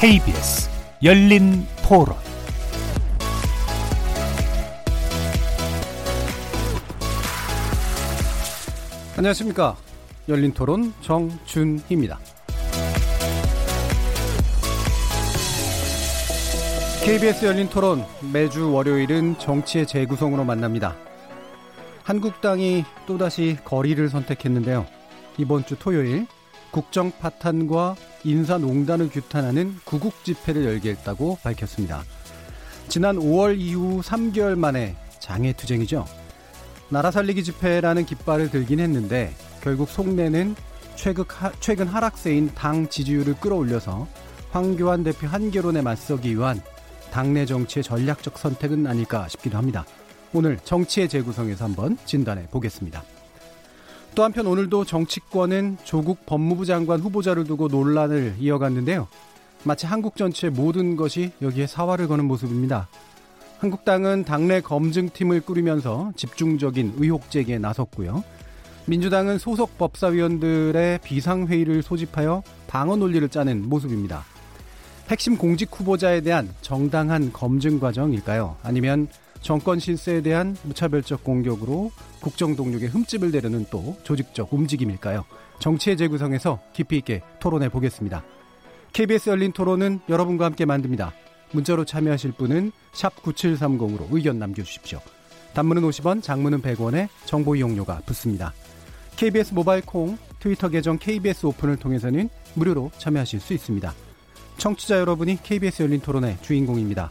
KBS 열린 토론 안녕하십니까. 열린 토론 정준희입니다. KBS 열린 토론 매주 월요일은 정치의 재구성으로 만납니다. 한국당이 또다시 거리를 선택했는데요. 이번 주 토요일 국정 파탄과 인사농단을 규탄하는 구국 집회를 열게 했다고 밝혔습니다. 지난 5월 이후 3개월 만에 장애투쟁이죠. 나라 살리기 집회라는 깃발을 들긴 했는데 결국 속내는 최근 하락세인 당 지지율을 끌어올려서 황교안 대표 한계론에 맞서기 위한 당내 정치의 전략적 선택은 아닐까 싶기도 합니다. 오늘 정치의 재구성에서 한번 진단해 보겠습니다. 또 한편 오늘도 정치권은 조국 법무부 장관 후보자를 두고 논란을 이어갔는데요. 마치 한국 전체의 모든 것이 여기에 사활을 거는 모습입니다. 한국당은 당내 검증팀을 꾸리면서 집중적인 의혹 제기에 나섰고요. 민주당은 소속 법사위원들의 비상회의를 소집하여 방어 논리를 짜는 모습입니다. 핵심 공직 후보자에 대한 정당한 검증 과정일까요? 아니면 정권 실세에 대한 무차별적 공격으로 국정 동력에 흠집을 내려는 또 조직적 움직임일까요? 정치의 재구성에서 깊이 있게 토론해 보겠습니다. KBS 열린 토론은 여러분과 함께 만듭니다. 문자로 참여하실 분은 9730으로 의견 남겨주십시오. 단문은 50원, 장문은 100원에 정보 이용료가 붙습니다. KBS 모바일 콩, 트위터 계정 KBS 오픈을 통해서는 무료로 참여하실 수 있습니다. 청취자 여러분이 KBS 열린 토론의 주인공입니다.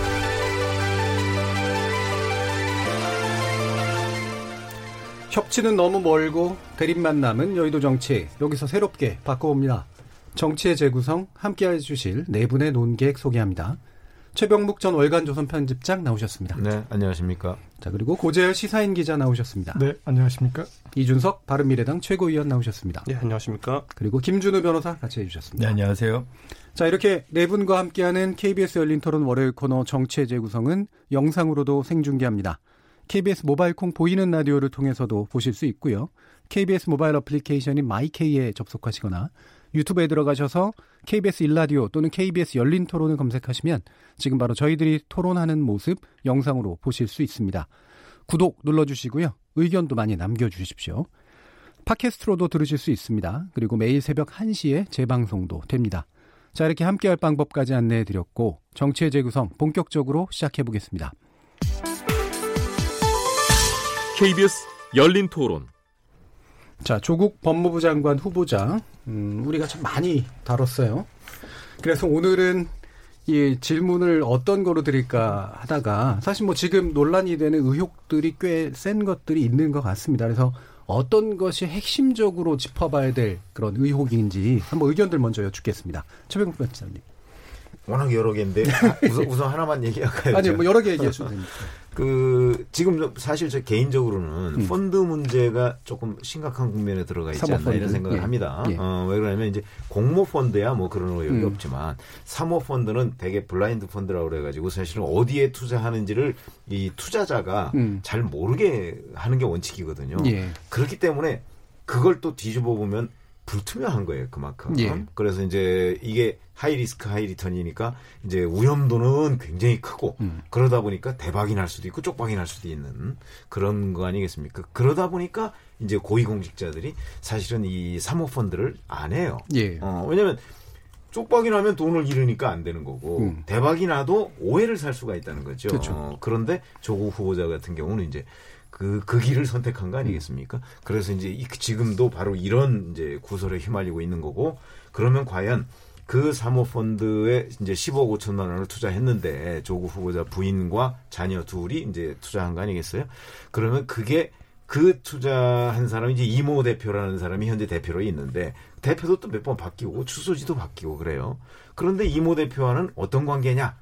협치는 너무 멀고 대립만 남은 여의도 정치 여기서 새롭게 바꿔봅니다. 정치의 재구성 함께 해 주실 네 분의 논객 소개합니다. 최병묵 전 월간조선 편집장 나오셨습니다. 네, 안녕하십니까. 자, 그리고 고재열 시사인 기자 나오셨습니다. 네, 안녕하십니까. 이준석 바른미래당 최고위원 나오셨습니다. 네, 안녕하십니까. 그리고 김준우 변호사 같이 해주셨습니다. 네, 안녕하세요. 자, 이렇게 네 분과 함께하는 KBS 열린 토론 월요일 코너 정치의 재구성은 영상으로도 생중계합니다. KBS 모바일 콩 보이는 라디오를 통해서도 보실 수 있고요. KBS 모바일 어플리케이션인 마이케이에 접속하시거나 유튜브에 들어가셔서 KBS 일라디오 또는 KBS 열린 토론을 검색하시면 지금 바로 저희들이 토론하는 모습 영상으로 보실 수 있습니다. 구독 눌러주시고요. 의견도 많이 남겨주십시오. 팟캐스트로도 들으실 수 있습니다. 그리고 매일 새벽 1시에 재방송도 됩니다. 자, 이렇게 함께할 방법까지 안내해 드렸고 정치의 재구성 본격적으로 시작해 보겠습니다. KBS 열린 토론. 자, 조국 법무부 장관 후보자, 음, 우리가 참 많이 다뤘어요. 그래서 오늘은 이 질문을 어떤 거로 드릴까 하다가 사실 뭐 지금 논란이 되는 의혹들이 꽤 센 것들이 있는 것 같습니다. 그래서 어떤 것이 핵심적으로 짚어봐야 될 그런 의혹인지 한번 의견들 먼저 여쭙겠습니다. 최병국 변호사님. 워낙 여러 개인데 우선, 우선 하나만 얘기할까요? 아니 뭐 여러 개 얘기해 주세요. 그 지금 사실 저 개인적으로는 음. 펀드 문제가 조금 심각한 국면에 들어가 있지 않나 이런 생각을 예. 합니다. 예. 어, 왜 그러냐면 이제 공모 펀드야 뭐 그런 의혹이 음. 없지만 사모 펀드는 되게 블라인드 펀드라고 그래가지고 사실은 어디에 투자하는지를 이 투자자가 음. 잘 모르게 하는 게 원칙이거든요. 예. 그렇기 때문에 그걸 또 뒤집어 보면 불투명한 거예요, 그만큼. 예. 그래서 이제 이게 high risk high return이니까 이제 위험도는 굉장히 크고 음. 그러다 보니까 대박이 날 수도 있고 쪽박이 날 수도 있는 그런 거 아니겠습니까? 그러다 보니까 이제 고위공직자들이 사실은 이 사모펀드를 안 해요. 예. 어, 왜냐면 쪽박이 나면 돈을 잃으니까 안 되는 거고 음. 대박이 나도 오해를 살 수가 있다는 거죠. 그렇죠. 어, 그런데 조국 후보자 같은 경우는 이제 그, 그 길을 선택한 거 아니겠습니까? 음. 그래서 이제 지금도 바로 이런 이제 구설에 휘말리고 있는 거고, 그러면 과연 그 사모펀드에 이제 10억 5천만 원을 투자했는데 조국 후보자 부인과 자녀 둘이 이제 투자한 거 아니겠어요? 그러면 그게 그 투자한 사람이 이제 이모 대표라는 사람이 현재 대표로 있는데 대표도 또 몇 번 바뀌고 추소지도 바뀌고 그래요. 그런데 이모 대표와는 어떤 관계냐?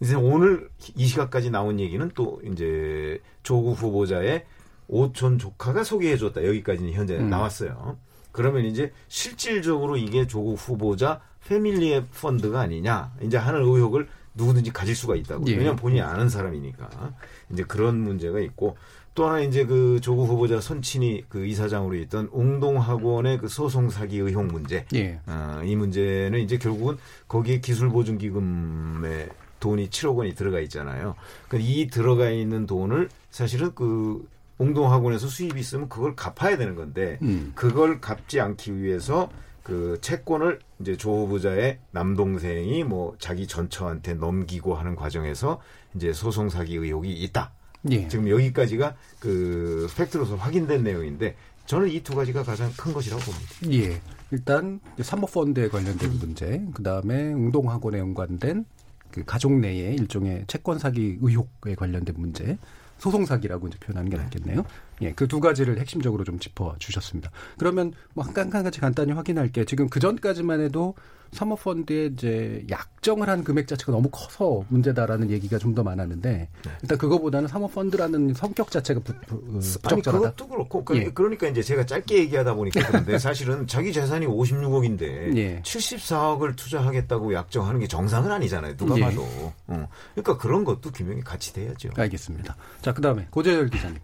이제 오늘 이 시각까지 나온 얘기는 또 이제 조국 후보자의 오촌 조카가 소개해줬다 여기까지는 현재 음. 나왔어요. 그러면 이제 실질적으로 이게 조국 후보자 패밀리의 펀드가 아니냐 이제 하는 의혹을 누구든지 가질 수가 있다고. 예. 왜냐하면 본인이 아는 사람이니까 이제 그런 문제가 있고 또 하나 이제 그 조국 후보자 선친이 그 이사장으로 있던 웅동학원의 그 소송 사기 의혹 문제. 예. 어, 이 문제는 이제 결국은 거기에 기술보증기금에 돈이 7억 원이 들어가 있잖아요. 그러니까 이 들어가 있는 돈을 사실은 그 웅동학원에서 수입이 있으면 그걸 갚아야 되는 건데 음. 그걸 갚지 않기 위해서 그 채권을 이제 조 후보자의 남동생이 뭐 자기 전처한테 넘기고 하는 과정에서 이제 소송 사기 의혹이 있다. 예. 지금 여기까지가 그 팩트로서 확인된 내용인데 저는 이 두 가지가 가장 큰 것이라고 봅니다. 예. 일단 사모펀드에 관련된 문제, 그 다음에 웅동학원에 연관된 그 가족 내의 일종의 채권 사기 의혹에 관련된 문제, 소송 사기라고 이제 표현하는 게 네. 낫겠네요. 예, 그 두 가지를 핵심적으로 좀 짚어 주셨습니다. 그러면 뭐한 가지 간단히 확인할게. 지금 그 전까지만 해도 사모펀드의 이제 약정을 한 금액 자체가 너무 커서 문제다라는 얘기가 좀 더 많았는데 네. 일단 그거보다는 사모펀드라는 성격 자체가 부, 부, 부적절하다. 아니, 그것도 그렇고 그, 예. 그러니까 이제 제가 짧게 얘기하다 보니까 그런데 사실은 자기 재산이 56억인데 예. 74억을 투자하겠다고 약정하는 게 정상은 아니잖아요. 누가 예. 봐도. 어. 그러니까 그런 것도 규명이 같이 돼야죠. 알겠습니다. 자 그다음에 고재열 기자님.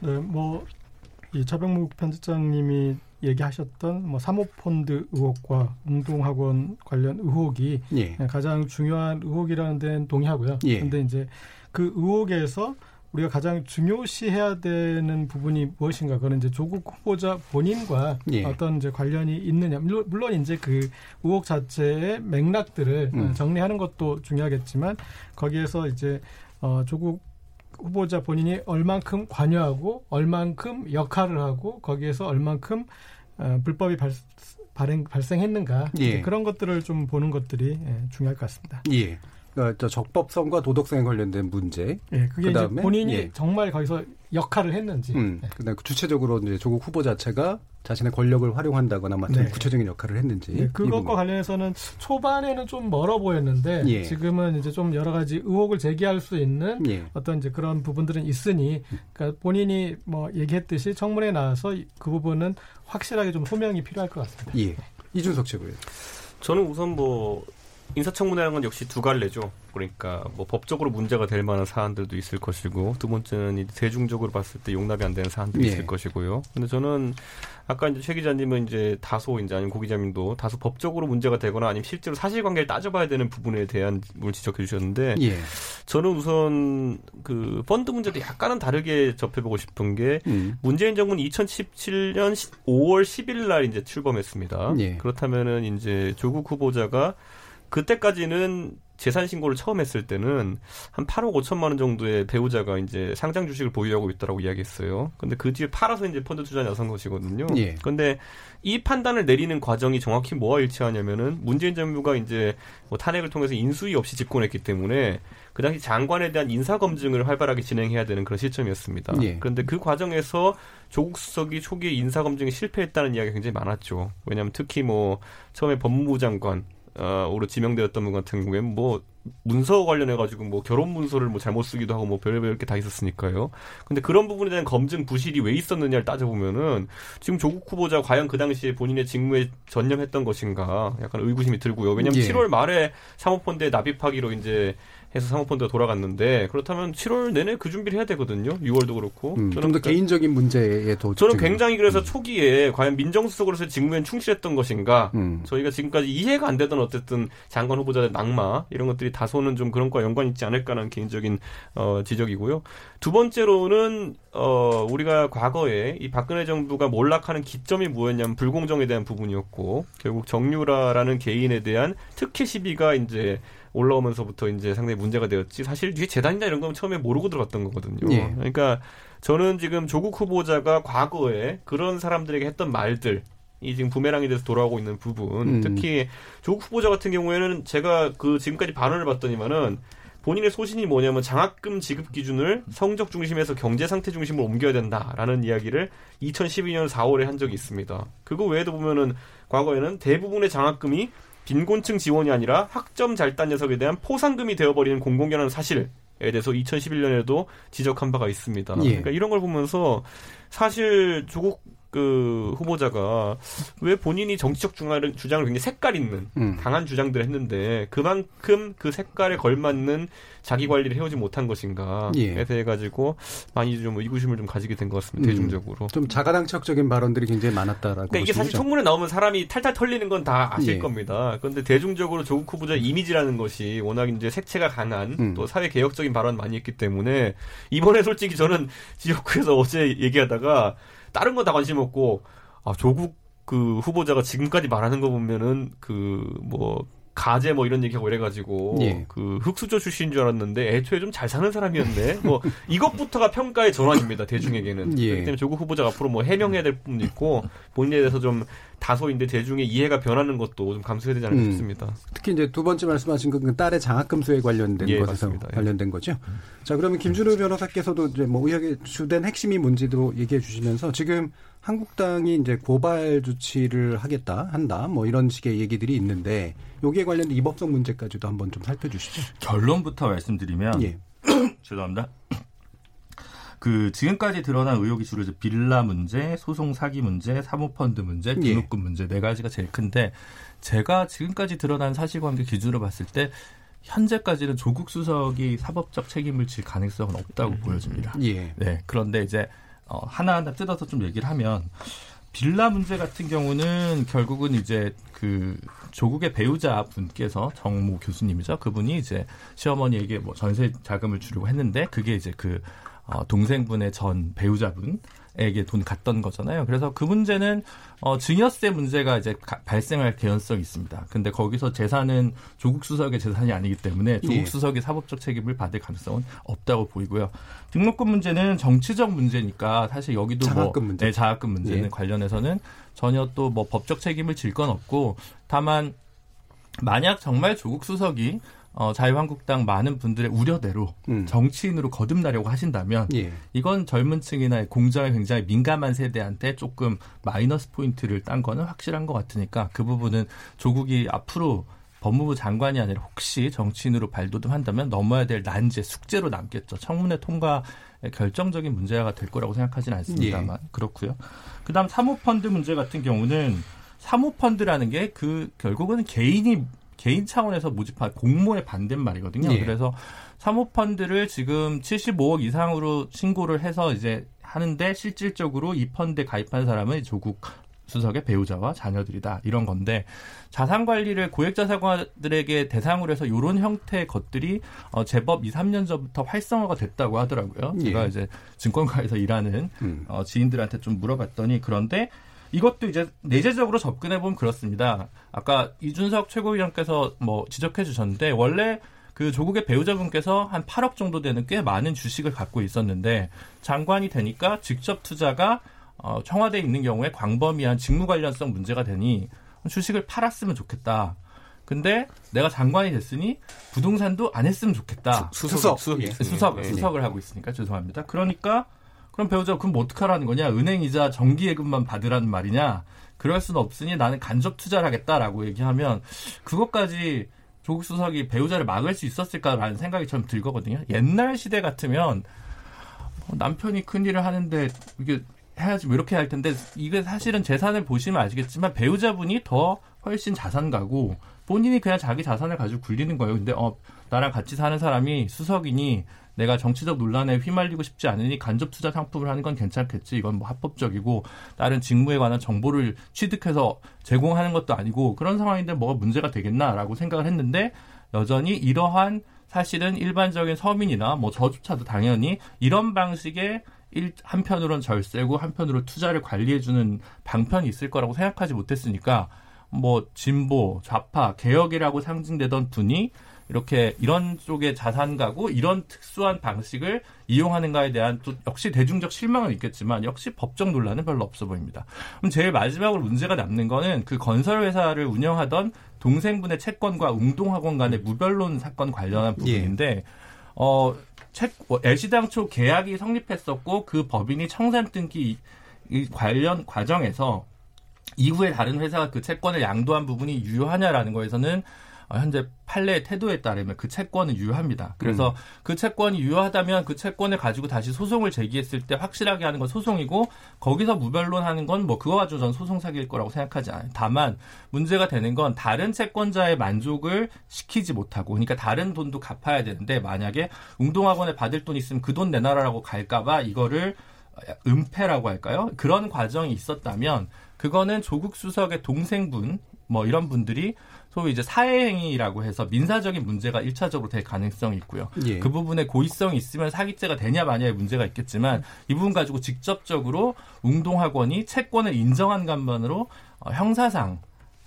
네, 뭐 이 차병묵 편집장님이 얘기하셨던 뭐 사모펀드 의혹과 운동학원 관련 의혹이 예. 가장 중요한 의혹이라는 데는 동의하고요. 그런데 예. 이제 그 의혹에서 우리가 가장 중요시해야 되는 부분이 무엇인가? 그건 이제 조국 후보자 본인과 예. 어떤 이제 관련이 있느냐. 물론, 물론 이제 그 의혹 자체의 맥락들을 음. 정리하는 것도 중요하겠지만 거기에서 이제 어 조국 후보자 본인이 얼만큼 관여하고 얼만큼 역할을 하고 거기에서 얼만큼 어, 불법이 발, 발행, 발생했는가 예. 그런 것들을 좀 보는 것들이 예, 중요할 것 같습니다. 예. 그러니까 적법성과 도덕성에 관련된 문제. 예, 그게 그다음에, 이제 본인이 예. 정말 거기서 역할을 했는지. 음, 예. 그다음 주체적으로 이제 조국 후보 자체가 자신의 권력을 활용한다거나 맡은 네. 구체적인 역할을 했는지. 네, 그것과 관련해서는 초반에는 좀 멀어 보였는데 예. 지금은 이제 좀 여러 가지 의혹을 제기할 수 있는 예. 어떤 이제 그런 부분들은 있으니 그러니까 본인이 뭐 얘기했듯이 청문회 나와서 그 부분은 확실하게 좀 소명이 필요할 것 같습니다. 예. 이준석 최고요. 저는 우선 뭐 인사청문회라는 건 역시 두 갈래죠. 그러니까 뭐 법적으로 문제가 될 만한 사안들도 있을 것이고 두 번째는 대중적으로 봤을 때 용납이 안 되는 사안도 예. 있을 것이고요. 근데 저는 아까 이제 최 기자님은 이제 다소 이제 아니면 고 기자님도 다소 법적으로 문제가 되거나 아니면 실제로 사실관계를 따져봐야 되는 부분에 대한 부분을 지적해 주셨는데 예. 저는 우선 그 펀드 문제도 약간은 다르게 접해보고 싶은 게 음. 문재인 정부는 2017년 5월 10일 날 이제 출범했습니다. 예. 그렇다면은 이제 조국 후보자가 그때까지는 재산 신고를 처음 했을 때는 한 8억 5천만 원 정도의 배우자가 이제 상장 주식을 보유하고 있다라고 이야기했어요. 근데 그 뒤에 팔아서 이제 펀드 투자 나선 것이거든요. 예. 근데 이 판단을 내리는 과정이 정확히 뭐와 일치하냐면은 문재인 정부가 이제 뭐 탄핵을 통해서 인수위 없이 집권했기 때문에 그 당시 장관에 대한 인사 검증을 활발하게 진행해야 되는 그런 시점이었습니다. 예. 그런데 그 과정에서 조국 수석이 초기에 인사 검증에 실패했다는 이야기가 굉장히 많았죠. 왜냐하면 특히 뭐 처음에 법무부 장관 어, 오로 지명되었던 분 같은 경우에는 뭐 문서 관련해 가지고 뭐 결혼 문서를 뭐 잘못 쓰기도 하고 뭐 별별 게 다 있었으니까요. 근데 그런 부분에 대한 검증 부실이 왜 있었느냐를 따져보면은 지금 조국 후보자 과연 그 당시에 본인의 직무에 전념했던 것인가 약간 의구심이 들고요. 왜냐하면 예. 7월 말에 사모펀드에 납입하기로 이제 해서 사모펀드가 돌아갔는데 그렇다면 7월 내내 그 준비를 해야 되거든요. 6월도 그렇고. 음, 좀더 개인적인 문제에 더 저는 굉장히 그래서 음. 초기에 과연 민정수석으로서 직무에 충실했던 것인가 음. 저희가 지금까지 이해가 안 되던 어쨌든 장관 후보자의 낙마 이런 것들이 다소는 좀 그런 거와 연관이 있지 않을까라는 개인적인 어, 지적이고요. 두 번째로는 어, 우리가 과거에 이 박근혜 정부가 몰락하는 기점이 뭐였냐면 불공정에 대한 부분이었고 결국 정유라라는 개인에 대한 특혜 시비가 이제 올라오면서부터 이제 상당히 문제가 되었지 사실 뒤에 재단이나 이런 건 처음에 모르고 들어갔던 거거든요. 예. 그러니까 저는 지금 조국 후보자가 과거에 그런 사람들에게 했던 말들 이 지금 부메랑이 돼서 돌아오고 있는 부분 음. 특히 조국 후보자 같은 경우에는 제가 그 지금까지 발언을 봤더니만은 본인의 소신이 뭐냐면 장학금 지급 기준을 성적 중심에서 경제 상태 중심으로 옮겨야 된다라는 이야기를 2012년 4월에 한 적이 있습니다. 그거 외에도 보면은 과거에는 대부분의 장학금이 빈곤층 지원이 아니라 학점 잘딴 녀석에 대한 포상금이 되어버리는 공공연한 사실에 대해서 2011년에도 지적한 바가 있습니다. 예. 그러니까 이런 걸 보면서 사실 조국 그 후보자가 왜 본인이 정치적 주장을, 주장을 굉장히 색깔 있는 음. 강한 주장들을 했는데 그만큼 그 색깔에 걸맞는 자기 관리를 해오지 못한 것인가에 예. 대해 가지고 많이 좀 의구심을 좀 가지게 된 것 같습니다. 음. 대중적으로 좀 자가당착적인 발언들이 굉장히 많았다라고. 그러니까 이게 사실 청문회 나오면 사람이 탈탈 털리는 건 다 아실 예. 겁니다. 그런데 대중적으로 조국 후보자 이미지라는 것이 워낙 이제 색채가 강한 음. 또 사회 개혁적인 발언 많이 했기 때문에 이번에 솔직히 저는 지역구에서 어제 얘기하다가 다른 건다 관심 없고 아 조국 그 후보자가 지금까지 말하는 거 보면은 그뭐 가재 뭐 이런 얘기하고 이래가지고 예. 그 흑수저 출신인 줄 알았는데 애초에 좀 잘 사는 사람이었네. 뭐 이것부터가 평가의 전환입니다 대중에게는. 예. 그렇기 때문에 조국 후보자가 앞으로 뭐 해명해야 될 부분도 있고 본인에 대해서 좀 다소인데 대중의 이해가 변하는 것도 좀 감수해야 되지 않을까 음. 싶습니다. 특히 이제 두 번째 말씀하신 그 딸의 장학금 수에 관련된 예, 것에서 맞습니다. 예. 관련된 거죠. 자 그러면 김준우 변호사께서도 이제 뭐 의학의 주된 핵심이 뭔지도 얘기해 주시면서 지금 한국당이 이제 고발 조치를 하겠다 한다 뭐 이런 식의 얘기들이 있는데 여기에 관련된 입법성 문제까지도 한번 좀 살펴주시죠. 결론부터 말씀드리면 예. 죄송합니다. 그 지금까지 드러난 의혹이 주로 이제 빌라 문제, 소송 사기 문제, 사모펀드 문제, 등록금 예. 문제 네 가지가 제일 큰데 제가 지금까지 드러난 사실관계 기준으로 봤을 때 현재까지는 조국 수석이 사법적 책임을 질 가능성은 없다고 음. 보여집니다. 예. 네. 그런데 이제 어, 하나하나 뜯어서 좀 얘기를 하면 빌라 문제 같은 경우는 결국은 이제 그 조국의 배우자 분께서 정모 교수님이죠. 그분이 이제 시어머니에게 뭐 전세 자금을 주려고 했는데 그게 이제 그 어, 동생분의 전 배우자분 에게 돈 갔던 거잖아요. 그래서 그 문제는 어, 증여세 문제가 이제 가, 발생할 개연성이 있습니다. 근데 거기서 재산은 조국 수석의 재산이 아니기 때문에 조국 예. 수석이 사법적 책임을 받을 가능성은 없다고 보이고요. 등록금 문제는 정치적 문제니까 사실 여기도 뭐 자학금 뭐 문제. 네, 자학금 문제는 예. 관련해서는 전혀 또 뭐 법적 책임을 질 건 없고 다만 만약 정말 조국 수석이 어, 자유한국당 많은 분들의 우려대로 음. 정치인으로 거듭나려고 하신다면 예. 이건 젊은 층이나 공정에 굉장히 민감한 세대한테 조금 마이너스 포인트를 딴 거는 확실한 것 같으니까 그 부분은 조국이 앞으로 법무부 장관이 아니라 혹시 정치인으로 발돋움한다면 넘어야 될 난제 숙제로 남겠죠. 청문회 통과 결정적인 문제가 될 거라고 생각하지는 않습니다만 예. 그렇고요. 그다음 사모펀드 문제 같은 경우는 사모펀드라는 게 그 결국은 개인이 개인 차원에서 모집한 공모에 반대말이거든요. 예. 그래서 사모펀드를 지금 75억 이상으로 신고를 해서 이제 하는데 실질적으로 이 펀드에 가입한 사람은 조국 수석의 배우자와 자녀들이다 이런 건데 자산 관리를 고액 자산가들에게 대상으로 해서 이런 형태의 것들이 어, 제법 2, 3년 전부터 활성화가 됐다고 하더라고요. 예. 제가 이제 증권가에서 일하는 음. 어, 지인들한테 좀 물어봤더니 그런데 이것도 이제 내재적으로 접근해 보면 그렇습니다. 아까 이준석 최고위원께서 뭐 지적해 주셨는데 원래 그 조국의 배우자분께서 한 8억 정도 되는 꽤 많은 주식을 갖고 있었는데 장관이 되니까 직접 투자가 어, 청와대에 있는 경우에 광범위한 직무 관련성 문제가 되니 주식을 팔았으면 좋겠다. 근데 내가 장관이 됐으니 부동산도 안 했으면 좋겠다. 수, 수석, 수석, 예. 수석, 예. 수석을 하고 있으니까 죄송합니다. 그러니까 그럼 배우자 그럼 뭐 어떡하라는 거냐? 은행 이자 정기 예금만 받으라는 말이냐? 그럴 수는 없으니 나는 간접 투자를 하겠다라고 얘기하면 그것까지 조국 수석이 배우자를 막을 수 있었을까라는 생각이 좀 들거든요. 옛날 시대 같으면 남편이 큰 일을 하는데 이게 해야지 뭐 이렇게 할 텐데 이게 사실은 재산을 보시면 아시겠지만 배우자분이 더 훨씬 자산가고 본인이 그냥 자기 자산을 가지고 굴리는 거예요. 근데 어 나랑 같이 사는 사람이 수석이니 내가 정치적 논란에 휘말리고 싶지 않으니 간접 투자 상품을 하는 건 괜찮겠지. 이건 뭐 합법적이고 다른 직무에 관한 정보를 취득해서 제공하는 것도 아니고 그런 상황인데 뭐가 문제가 되겠나라고 생각을 했는데 여전히 이러한 사실은 일반적인 서민이나 뭐 저조차도 당연히 이런 방식의 일, 한편으로는 절세고 한편으로 투자를 관리해주는 방편이 있을 거라고 생각하지 못했으니까 뭐 진보, 좌파, 개혁이라고 상징되던 분이 이렇게 이런 쪽의 자산가고 이런 특수한 방식을 이용하는가에 대한 또 역시 대중적 실망은 있겠지만 역시 법적 논란은 별로 없어 보입니다. 그럼 제일 마지막으로 문제가 남는 거는 그 건설 회사를 운영하던 동생분의 채권과 웅동학원 간의 무변론 사건 관련한 부분인데 예. 어 책, LC당초 계약이 성립했었고 그 법인이 청산 등기 이 관련 과정에서 이후에 다른 회사가 그 채권을 양도한 부분이 유효하냐라는 거에서는 어, 현재 판례의 태도에 따르면 그 채권은 유효합니다. 그래서 음. 그 채권이 유효하다면 그 채권을 가지고 다시 소송을 제기했을 때 확실하게 하는 건 소송이고 거기서 무변론하는 건 뭐 그거 가지고 전 소송 사기일 거라고 생각하지 않아요. 다만 문제가 되는 건 다른 채권자의 만족을 시키지 못하고 그러니까 다른 돈도 갚아야 되는데 만약에 웅동학원에 받을 돈 있으면 그 돈 내놔라라고 갈까봐 이거를 은폐라고 할까요? 그런 과정이 있었다면 그거는 조국 수석의 동생분 뭐 이런 분들이 소위 이제 사회행위라고 해서 민사적인 문제가 1차적으로 될 가능성이 있고요. 예. 그 부분에 고의성이 있으면 사기죄가 되냐 마냐의 문제가 있겠지만 이 부분 가지고 직접적으로 웅동학원이 채권을 인정한 것만으로 어, 형사상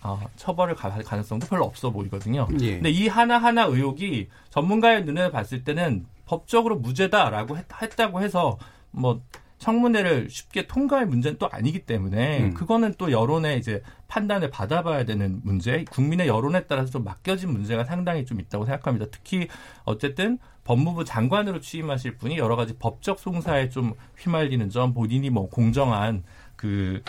어, 처벌을 갈 가능성도 별로 없어 보이거든요. 예. 근데 이 하나하나 의혹이 전문가의 눈에 봤을 때는 법적으로 무죄다라고 했, 했다고 해서 뭐 청문회를 쉽게 통과할 문제는 또 아니기 때문에 음. 그거는 또 여론의 이제 판단을 받아봐야 되는 문제, 국민의 여론에 따라서 좀 맡겨진 문제가 상당히 좀 있다고 생각합니다. 특히 어쨌든 법무부 장관으로 취임하실 분이 여러 가지 법적 송사에 좀 휘말리는 점, 본인이 뭐 공정한 그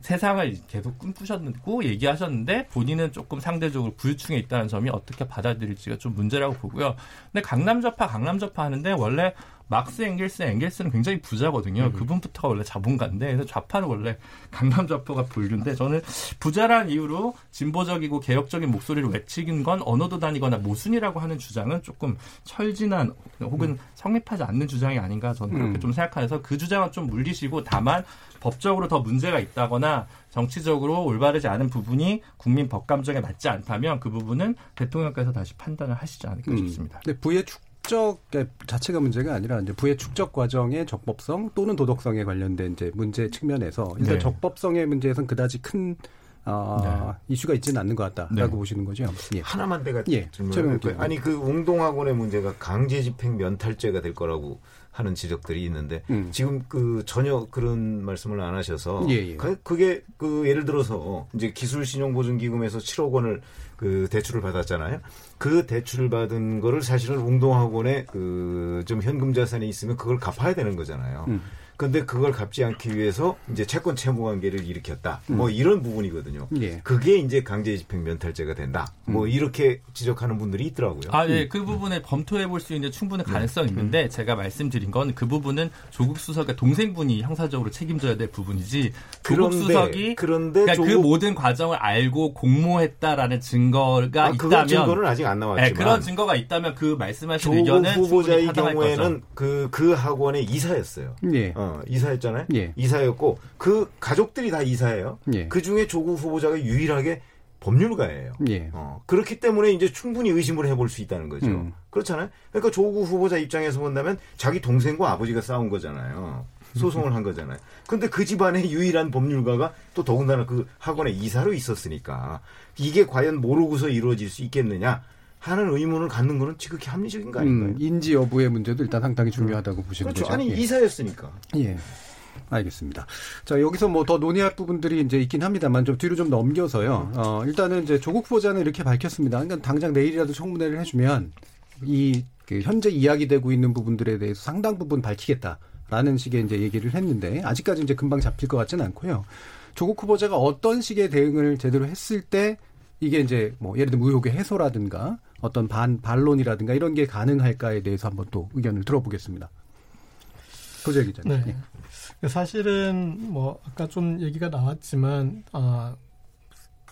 세상을 계속 꿈꾸셨고 얘기하셨는데 본인은 조금 상대적으로 부유층에 있다는 점이 어떻게 받아들일지가 좀 문제라고 보고요. 근데 강남좌파 강남좌파 하는데 원래 막스 앵겔스 앵겔스는 굉장히 부자거든요. 음. 그분부터가 원래 자본가인데 그래서 좌파는 원래 강남 좌파가 분류인데 저는 부자란 이유로 진보적이고 개혁적인 목소리를 외치긴 건 언어도 다니거나 모순이라고 하는 주장은 조금 철진한 혹은 음. 성립하지 않는 주장이 아닌가 저는 그렇게 음. 좀 생각해서 그 주장은 좀 물리시고 다만 법적으로 더 문제가 있다거나 정치적으로 올바르지 않은 부분이 국민 법감정에 맞지 않다면 그 부분은 대통령께서 다시 판단을 하시지 않을까 음. 싶습니다. 네, 부의 축 축적 자체가 문제가 아니라 이제 부의 축적 과정의 적법성 또는 도덕성에 관련된 이제 문제 측면에서 일단 네. 적법성의 문제에서는 그다지 큰 어, 네. 이슈가 있지는 않는 것 같다라고 네. 보시는 거죠. 예. 하나만 내가 예. 질문을 아니 그 웅동학원의 문제가 강제 집행 면탈죄가 될 거라고 하는 지적들이 있는데 음. 지금 그 전혀 그런 말씀을 안 하셔서 예, 예. 그게 그 예를 들어서 이제 기술 신용 보증 기금에서 7억 원을 그 대출을 받았잖아요. 그 대출을 받은 거를 사실은 웅동학원에 그 좀 현금 자산이 있으면 그걸 갚아야 되는 거잖아요. 음. 근데 그걸 갚지 않기 위해서 이제 채권 채무 관계를 일으켰다. 음. 뭐 이런 부분이거든요. 예. 그게 이제 강제 집행 면탈죄가 된다. 뭐 음. 뭐 이렇게 지적하는 분들이 있더라고요. 아, 네. 그 부분에 검토해 볼 수 있는 충분한 네. 가능성이 네. 있는데 제가 말씀드린 건 그 부분은 조국 수석의 동생분이 형사적으로 책임져야 될 부분이지 조국 그런데, 수석이 그런데 그러니까 그 조국... 그 모든 과정을 알고 공모했다라는 증거가 아, 있다면 증거는 아직 안 나왔지만 네, 그런 증거가 있다면 그 말씀하신 의견은 후보자의 경우에는 그그 그 학원의 이사였어요. 네. 어. 어, 이사였잖아요. 예. 이사였고 그 가족들이 다 이사예요. 예. 그 중에 조국 후보자가 유일하게 법률가예요. 예. 어, 그렇기 때문에 이제 충분히 의심을 해볼 수 있다는 거죠. 음. 그렇잖아요. 그러니까 조국 후보자 입장에서 본다면 자기 동생과 아버지가 싸운 거잖아요. 소송을 한 거잖아요. 근데 그 집안의 유일한 법률가가 또 더군다나 그 학원의 이사로 있었으니까 이게 과연 모르고서 이루어질 수 있겠느냐 하는 의문을 갖는 거는 지극히 합리적인 거 아닌가요? 음, 인지 여부의 문제도 일단 상당히 중요하다고 음. 보시는 그렇죠. 거죠. 아니 예. 이사였으니까. 예. 알겠습니다. 자, 여기서 뭐 더 논의할 부분들이 이제 있긴 합니다만 좀 뒤로 좀 넘겨서요. 어, 일단은 이제 조국 후보자는 이렇게 밝혔습니다. 그러니까 당장 내일이라도 청문회를 해주면 이 그 현재 이야기되고 있는 부분들에 대해서 상당 부분 밝히겠다라는 식의 이제 얘기를 했는데 아직까지 이제 금방 잡힐 것 같지는 않고요. 조국 후보자가 어떤 식의 대응을 제대로 했을 때 이게 이제 뭐 예를 들면 의혹의 해소라든가 어떤 반 반론이라든가 이런 게 가능할까에 대해서 한번 또 의견을 들어보겠습니다. 도재 기자님. 네. 네. 사실은 뭐 아까 좀 얘기가 나왔지만 아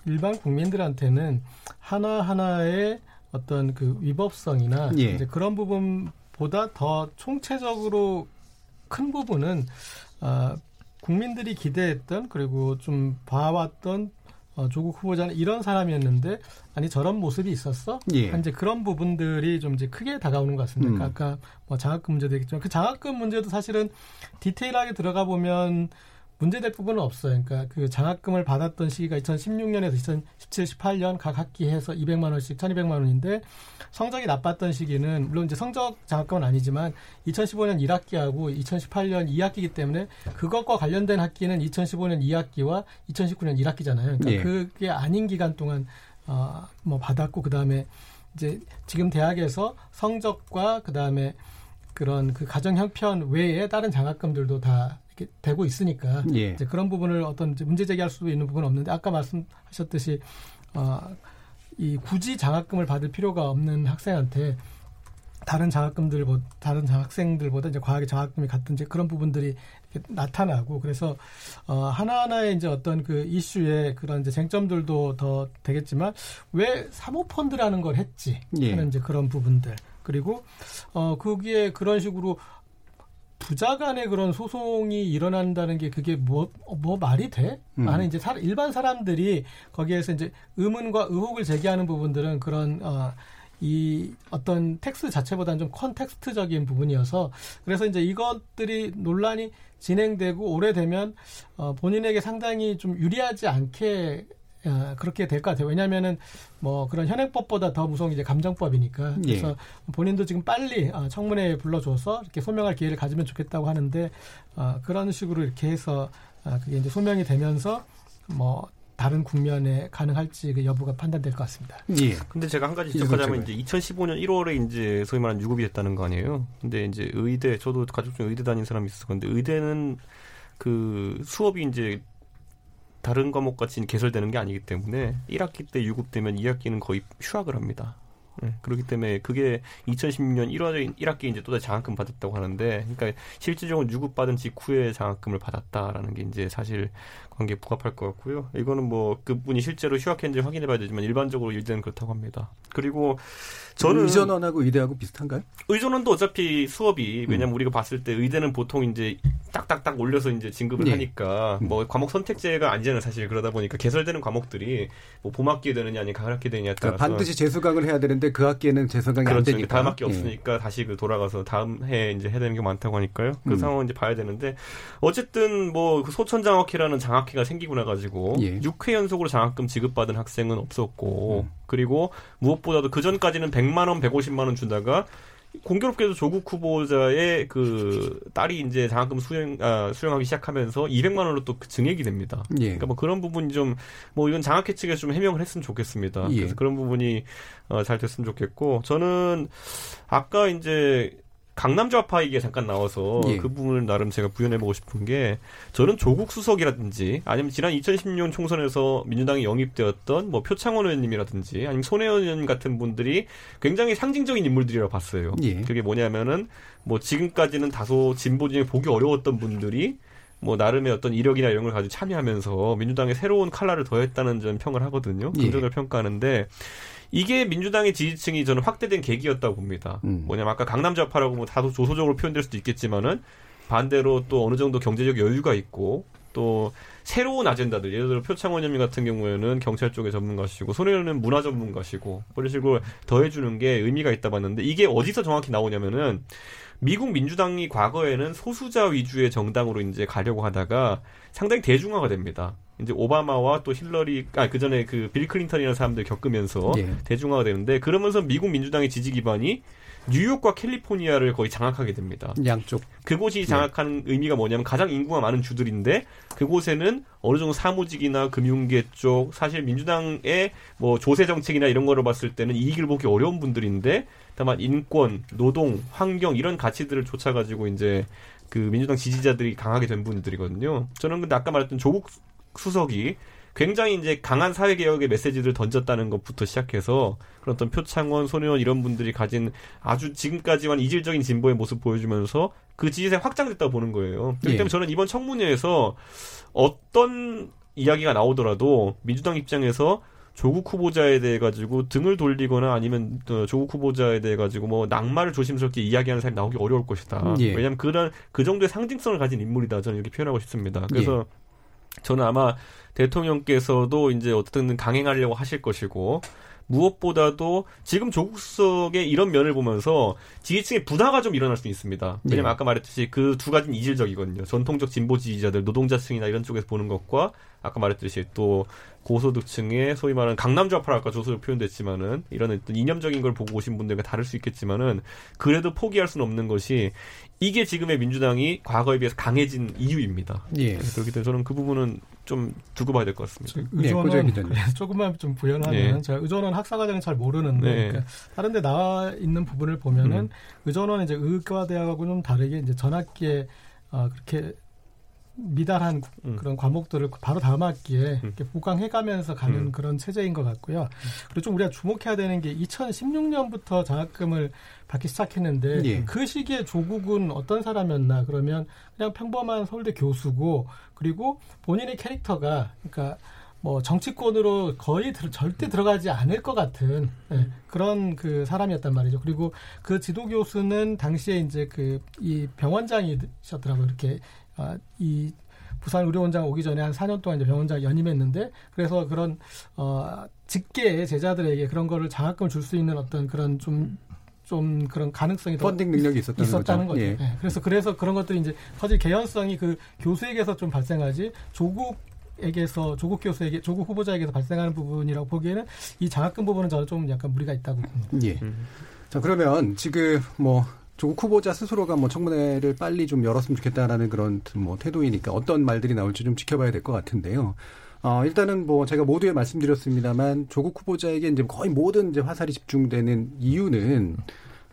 일반 국민들한테는 하나 하나의 어떤 그 위법성이나 예. 이제 그런 부분보다 더 총체적으로 큰 부분은 아 국민들이 기대했던 그리고 좀 봐왔던 어, 조국 후보자는 이런 사람이었는데 아니 저런 모습이 있었어? 예. 이제 그런 부분들이 좀 이제 크게 다가오는 것 같습니다. 음. 아까 뭐 장학금 문제도 있겠지만 그 장학금 문제도 사실은 디테일하게 들어가 보면 문제될 부분은 없어요. 그러니까 그 장학금을 받았던 시기가 2016년에서 2017, 18년 각 학기 해서 200만 원씩 1,200만 원인데 성적이 나빴던 시기는 물론 이제 성적 장학금은 아니지만 2015년 1학기하고 2018년 2학기이기 때문에 그것과 관련된 학기는 2015년 2학기와 2019년 1학기잖아요. 그러니까 예. 그게 아닌 기간 동안 어뭐 받았고 그다음에 이제 지금 대학에서 성적과 그다음에 그런 그 가정 형편 외에 다른 장학금들도 다 되고 있으니까 예. 이제 그런 부분을 어떤 문제 제기할 수도 있는 부분은 없는데 아까 말씀하셨듯이 어, 이 굳이 장학금을 받을 필요가 없는 학생한테 다른 장학금들 다른 장학생들보다 이제 과학의 장학금이 같은 이제 그런 부분들이 나타나고 그래서 어 하나하나의 이제 어떤 그 이슈의 그런 이제 쟁점들도 더 되겠지만 왜 사모펀드라는 걸 했지 예. 하는 이제 그런 부분들 그리고 어 거기에 그런 식으로 부자 간의 그런 소송이 일어난다는 게 그게 뭐, 뭐 말이 돼? 음. 하는 이제 사, 일반 사람들이 거기에서 이제 의문과 의혹을 제기하는 부분들은 그런, 어, 이 어떤 텍스트 자체보다는 좀 컨텍스트적인 부분이어서 그래서 이제 이것들이 논란이 진행되고 오래되면 어, 본인에게 상당히 좀 유리하지 않게 어, 그렇게 될 것 같아요. 왜냐하면은 뭐 그런 현행법보다 더 무서운 게 이제 감정법이니까 그래서 예. 본인도 지금 빨리 어, 청문회에 불러줘서 이렇게 소명할 기회를 가지면 좋겠다고 하는데 어, 그런 식으로 이렇게 해서 어, 그게 이제 소명이 되면서 뭐 다른 국면에 가능할지 그 여부가 판단될 것 같습니다. 예. 근데 제가 한 가지 지적하자면 이제 2015년 1월에 이제 소위 말하는 유급이 됐다는 거 아니에요. 근데 이제 의대 저도 가족 중에 의대 다닌 사람이 있었 건데 의대는 그 수업이 이제 다른 과목 같이 개설되는 게 아니기 때문에 1학기 때 유급되면 2학기는 거의 휴학을 합니다. 네, 그렇기 때문에 그게 2016년 1월 1학기 이제 또다시 장학금 받았다고 하는데, 그러니까 실질적으로 유급받은 직후에 장학금을 받았다라는 게 이제 사실 관계에 부합할 것 같고요. 이거는 뭐 그분이 실제로 휴학했는지 확인해봐야 되지만 일반적으로 의대는 그렇다고 합니다. 그리고 저는 의전원하고 의대하고 비슷한가요? 의전원도 어차피 수업이 왜냐면 음. 우리가 봤을 때 의대는 보통 이제 딱딱딱 올려서 이제 진급을 네. 하니까 음. 뭐 과목 선택제가 아니잖아요 사실 그러다 보니까 개설되는 과목들이 뭐 봄학기에 되느냐 아니면 가을학기에 되느냐에 따라서 그러니까 반드시 재수강을 해야 되는 데 그 학기에는 재수강이 그렇죠. 안 되니까 다음 학기 예. 없으니까 네. 다시 그 돌아가서 다음 해 이제 해야 되는 게 많다고 하니까요 그 음. 상황 이제 봐야 되는데 어쨌든 뭐그 소천장학회라는 장학회가 생기고 나가지고 예. 6회 연속으로 장학금 지급받은 학생은 없었고 음. 그리고 무엇보다도 그 전까지는 100만 원, 150만 원 주다가 공교롭게도 조국 후보자의 그 딸이 이제 장학금 수령 아, 수령하기 시작하면서 200만 원으로 또그 증액이 됩니다. 예. 그러니까 뭐 그런 부분이 좀 뭐 이건 장학회 측에서 좀 해명을 했으면 좋겠습니다. 예. 그래서 그런 부분이 어, 잘 됐으면 좋겠고 저는 아까 이제 강남 좌파 얘기가 잠깐 나와서 예. 그 부분을 나름 제가 부연해보고 싶은 게 저는 조국 수석이라든지 아니면 지난 2016년 총선에서 민주당이 영입되었던 뭐 표창원 의원님이라든지 아니면 손혜원 의원 같은 분들이 굉장히 상징적인 인물들이라고 봤어요. 예. 그게 뭐냐면은 뭐 지금까지는 다소 진보 중에 보기 어려웠던 분들이 뭐 나름의 어떤 이력이나 이런 걸 가지고 참여하면서 민주당의 새로운 칼라를 더했다는 점 평을 하거든요. 긍정을 예. 평가하는데 이게 민주당의 지지층이 저는 확대된 계기였다고 봅니다. 음. 뭐냐면 아까 강남 좌파라고 뭐 다소 조소적으로 표현될 수도 있겠지만은 반대로 또 어느 정도 경제적 여유가 있고 또 새로운 아젠다들 예를 들어 표창원 혐의 같은 경우에는 경찰 쪽의 전문가시고 손해는 문화 전문가시고 그런 식으로 더해주는 게 의미가 있다 봤는데 이게 어디서 정확히 나오냐면은 미국 민주당이 과거에는 소수자 위주의 정당으로 이제 가려고 하다가 상당히 대중화가 됩니다. 이제 오바마와 또 힐러리 아 그 전에 그 빌 클린턴이라는 사람들 겪으면서 예. 대중화가 되는데 그러면서 미국 민주당의 지지 기반이 뉴욕과 캘리포니아를 거의 장악하게 됩니다. 양쪽. 그곳이 네. 장악하는 네. 의미가 뭐냐면 가장 인구가 많은 주들인데 그곳에는 어느 정도 사무직이나 금융계 쪽 사실 민주당의 뭐 조세 정책이나 이런 거를 봤을 때는 이익을 보기 어려운 분들인데 다만 인권, 노동, 환경 이런 가치들을 쫓아 가지고 이제 그 민주당 지지자들이 강하게 된 분들이거든요. 저는 근데 아까 말했던 조국 수석이 굉장히 이제 강한 사회개혁의 메시지를 던졌다는 것부터 시작해서 그런 어떤 표창원, 손혜원 이런 분들이 가진 아주 지금까지만 이질적인 진보의 모습 보여주면서 그 지지세 확장됐다고 보는 거예요. 그렇기 예. 때문에 저는 이번 청문회에서 어떤 이야기가 나오더라도 민주당 입장에서 조국 후보자에 대해 가지고 등을 돌리거나 아니면 조국 후보자에 대해 가지고 뭐 낙마를 조심스럽게 이야기하는 사람이 나오기 어려울 것이다. 예. 왜냐하면 그런 그 정도의 상징성을 가진 인물이다. 저는 이렇게 표현하고 싶습니다. 그래서 예. 저는 아마 대통령께서도 이제 어떻든 강행하려고 하실 것이고 무엇보다도 지금 조국 수석의 이런 면을 보면서 지지층의 분화가 좀 일어날 수 있습니다. 왜냐면 네. 아까 말했듯이 그 두 가지는 이질적이거든요. 전통적 진보 지지자들, 노동자층이나 이런 쪽에서 보는 것과 아까 말했듯이 또 고소득층의 소위 말하는 강남 좌파라 아까 조소로 표현됐지만은 이런 어떤 이념적인 걸 보고 오신 분들과 다를 수 있겠지만은 그래도 포기할 수는 없는 것이 이게 지금의 민주당이 과거에 비해서 강해진 이유입니다. 예. 그렇기 때문에 저는 그 부분은 좀 두고 봐야 될 것 같습니다. 의전원 네, 조금만 좀 부연하면 네. 제가 의전원 학사 과정은 잘 모르는데 네. 그러니까 다른데 나와 있는 부분을 보면은 음. 의전원 이제 의과대학하고 좀 다르게 이제 전학기에 어, 그렇게 미달한 음. 그런 과목들을 바로 다음 학기에 음. 이렇게 보강해가면서 가는 음. 그런 체제인 것 같고요. 그리고 좀 우리가 주목해야 되는 게 2016년부터 장학금을 받기 시작했는데 예. 그 시기에 조국은 어떤 사람이었나 그러면 그냥 평범한 서울대 교수고 그리고 본인의 캐릭터가 그러니까 뭐 정치권으로 거의 들, 절대 들어가지 않을 것 같은 네, 그런 그 사람이었단 말이죠. 그리고 그 지도 교수는 당시에 이제 그 이 병원장이셨더라고요. 이렇게 아, 이 부산 의료원장 오기 전에 한 4년 동안 이제 병원장 연임했는데 그래서 그런 어 직계 제자들에게 그런 거를 장학금을 줄수 있는 어떤 그런 좀좀 그런 가능성이 펀딩 능력이 있었다는, 있었다는 거죠. 예. 네. 그래서 그래서 그런 것들이 이제 사실 개연성이 그 교수에게서 좀 발생하지 조국 에게서 조국 교수에게 조국 후보자에게서 발생하는 부분이라고 보기에는 이 장학금 부분은 저는 좀 약간 무리가 있다고 봅니다. 예. 자 그러면 지금 뭐 조국 후보자 스스로가 뭐 청문회를 빨리 좀 열었으면 좋겠다라는 그런 뭐 태도이니까 어떤 말들이 나올지 좀 지켜봐야 될 것 같은데요. 어, 일단은 뭐 제가 모두에 말씀드렸습니다만 조국 후보자에게 이제 거의 모든 이제 화살이 집중되는 이유는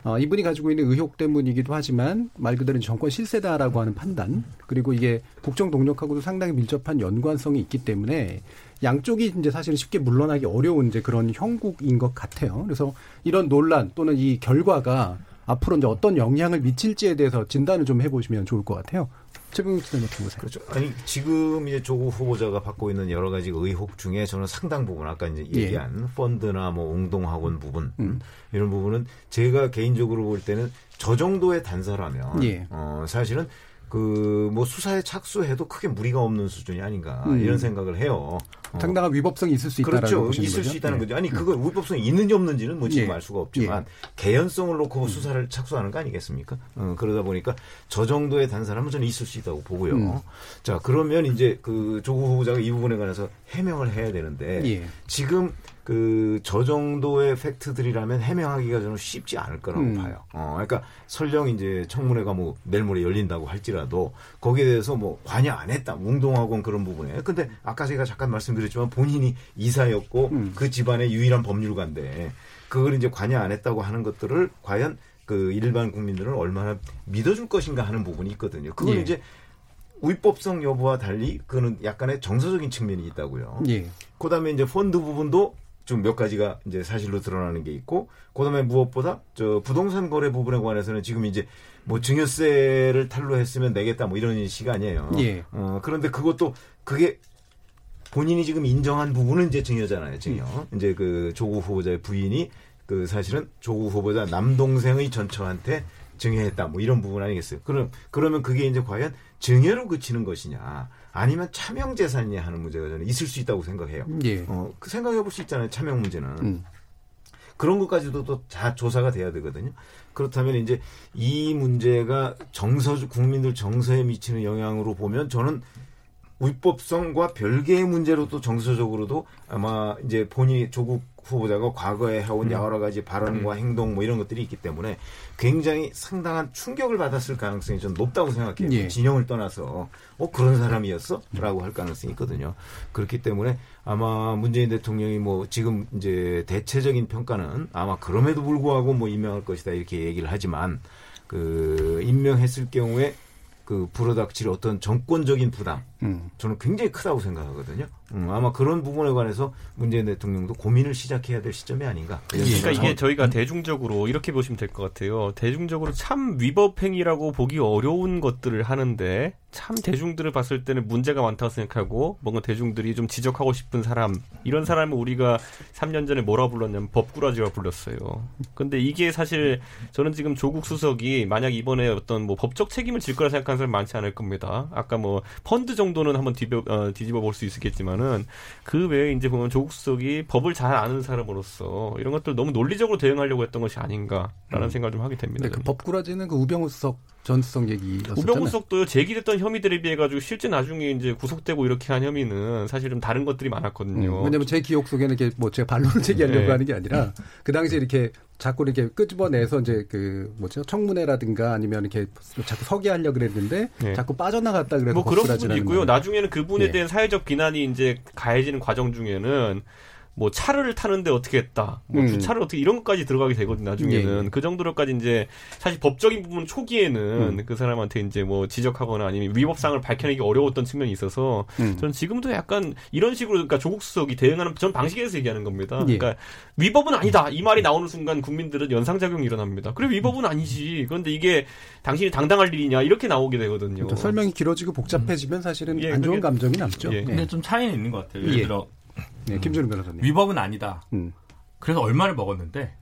어, 이분이 가지고 있는 의혹 때문이기도 하지만 말 그대로 정권 실세다라고 하는 판단 그리고 이게 국정 동력하고도 상당히 밀접한 연관성이 있기 때문에 양쪽이 이제 사실은 쉽게 물러나기 어려운 이제 그런 형국인 것 같아요. 그래서 이런 논란 또는 이 결과가 앞으로 이제 어떤 영향을 미칠지에 대해서 진단을 좀 해보시면 좋을 것 같아요. 최병욱 기자님 어떻게 보세요? 그렇죠. 아니 지금 이제 조국 후보자가 받고 있는 여러 가지 의혹 중에 저는 상당 부분 아까 이제 예. 얘기한 예. 펀드나 뭐 웅동학원 부분 음. 이런 부분은 제가 개인적으로 볼 때는 저 정도의 단서라면 예. 어 사실은 그 뭐 수사에 착수해도 크게 무리가 없는 수준이 아닌가 음. 이런 생각을 해요. 어. 상당한 위법성이 있을 수 있다는 그렇죠. 있을 거죠? 수 있다는 예. 거죠. 아니 그거 위법성이 있는지 없는지는 뭐 지금 예. 알 수가 없지만 예. 개연성을 놓고 음. 수사를 착수하는 거 아니겠습니까? 어, 그러다 보니까 저 정도의 단사람은 저는 있을 수 있다고 보고요. 음. 자 그러면 이제 그 조국 후보자가 이 부분에 관해서 해명을 해야 되는데 예. 지금 그 저 정도의 팩트들이라면 해명하기가 저는 쉽지 않을 거라고 음. 봐요. 어, 그러니까 설령 이제 청문회가 뭐 내일 모레 열린다고 할지라도 거기에 대해서 뭐 관여 안 했다. 웅동학원 그런 부분에. 근데 아까 제가 잠깐 말씀드렸지만 본인이 이사였고 음. 그 집안의 유일한 법률가인데 그걸 이제 관여 안 했다고 하는 것들을 과연 그 일반 국민들은 얼마나 믿어줄 것인가 하는 부분이 있거든요. 그건 예. 이제 위법성 여부와 달리 그거는 약간의 정서적인 측면이 있다고요. 예. 그다음에 이제 펀드 부분도 좀 몇 가지가 이제 사실로 드러나는 게 있고 그다음에 무엇보다 저 부동산 거래 부분에 관해서는 지금 이제 뭐 증여세를 탈루했으면 내겠다 뭐 이런 시간이에요. 예. 어 그런데 그것도 그게 본인이 지금 인정한 부분은 이제 증여잖아요. 증여. 음. 이제 그 조국 후보자의 부인이 그 사실은 조국 후보자 남동생의 전처한테 증여했다 뭐 이런 부분 아니겠어요. 그럼 그러면 그게 이제 과연 증여로 그치는 것이냐 아니면 차명 재산이냐 하는 문제가 저는 있을 수 있다고 생각해요. 예. 어, 그 생각해 볼 수 있잖아요. 차명 문제는. 음. 그런 것까지도 또 다 조사가 돼야 되거든요. 그렇다면 이제 이 문제가 정서 국민들 정서에 미치는 영향으로 보면 저는 위법성과 별개의 문제로 도 정서적으로도 아마 이제 본인이 조국 후보자가 과거에 해온 음. 여러 가지 발언과 음. 행동 뭐 이런 것들이 있기 때문에 굉장히 상당한 충격을 받았을 가능성이 좀 높다고 생각해요. 예. 진영을 떠나서 어 그런 사람이었어?라고 할 가능성이 있거든요. 그렇기 때문에 아마 문재인 대통령이 뭐 지금 이제 대체적인 평가는 아마 그럼에도 불구하고 뭐 임명할 것이다 이렇게 얘기를 하지만 그 임명했을 경우에 그 불어닥칠 어떤 정권적인 부담 음. 저는 굉장히 크다고 생각하거든요. 음, 아마 그런 부분에 관해서 문재인 대통령도 고민을 시작해야 될 시점이 아닌가. 그러니까 이게 저희가 음. 대중적으로 이렇게 보시면 될 것 같아요. 대중적으로 참 위법 행위라고 보기 어려운 것들을 하는데 참 대중들을 봤을 때는 문제가 많다고 생각하고 뭔가 대중들이 좀 지적하고 싶은 사람 이런 사람을 우리가 3년 전에 뭐라 불렀냐면 법꾸라지라 불렀어요. 근데 이게 사실 저는 지금 조국 수석이 만약 이번에 어떤 뭐 법적 책임을 질 거라 생각하는 사람 많지 않을 겁니다. 아까 뭐 펀드 정도는 한번 뒤집어, 어, 뒤집어 볼 수 있겠지만 은 그 외에 이제 보면 조국 수석이 법을 잘 아는 사람으로서 이런 것들 너무 논리적으로 대응하려고 했던 것이 아닌가라는 음. 생각을 좀 하게 됩니다. 네, 그 법꾸라지는 그 우병우 수석 전 수석 얘기였잖아요. 우병우 수석도요 제기됐던 혐의들에 비해 가지고 실제 나중에 이제 구속되고 이렇게 한 혐의는 사실 좀 다른 것들이 많았거든요. 음, 왜냐하면 제 기억 속에는 이게 뭐 제가 반론을 제기하려고 네. 하는 게 아니라 그 당시에 이렇게 자꾸 이렇게 끄집어내서 이제 그 뭐죠 청문회라든가 아니면 이렇게 자꾸 서게 하려 고 그랬는데 네. 자꾸 빠져나갔다 그래서 뭐 그런 부분이 있고요. 나중에는 그분에 네. 대한 사회적 비난이 이제 가해지는 과정 중에는 뭐 차를 타는데 어떻게 했다, 뭐 음. 주차를 어떻게 이런 것까지 들어가게 되거든요. 나중에는 예, 예. 그 정도로까지 이제 사실 법적인 부분 초기에는 음. 그 사람한테 이제 뭐 지적하거나 아니면 위법상을 밝혀내기 어려웠던 측면이 있어서 음. 저는 지금도 약간 이런 식으로 그러니까 조국 수석이 대응하는 전 방식에서 얘기하는 겁니다. 예. 그러니까 위법은 아니다 이 말이 나오는 순간 국민들은 연상작용이 일어납니다. 그래 위법은 아니지. 그런데 이게 당신이 당당할 일이냐 이렇게 나오게 되거든요. 그러니까 설명이 길어지고 복잡해지면 사실은 예, 안 좋은 감정이 남죠. 예. 근데 좀 차이는 있는 것 같아요. 예를 들어 네, 김준우 변호사님. 위법은 아니다. 음. 그래서 얼마를 먹었는데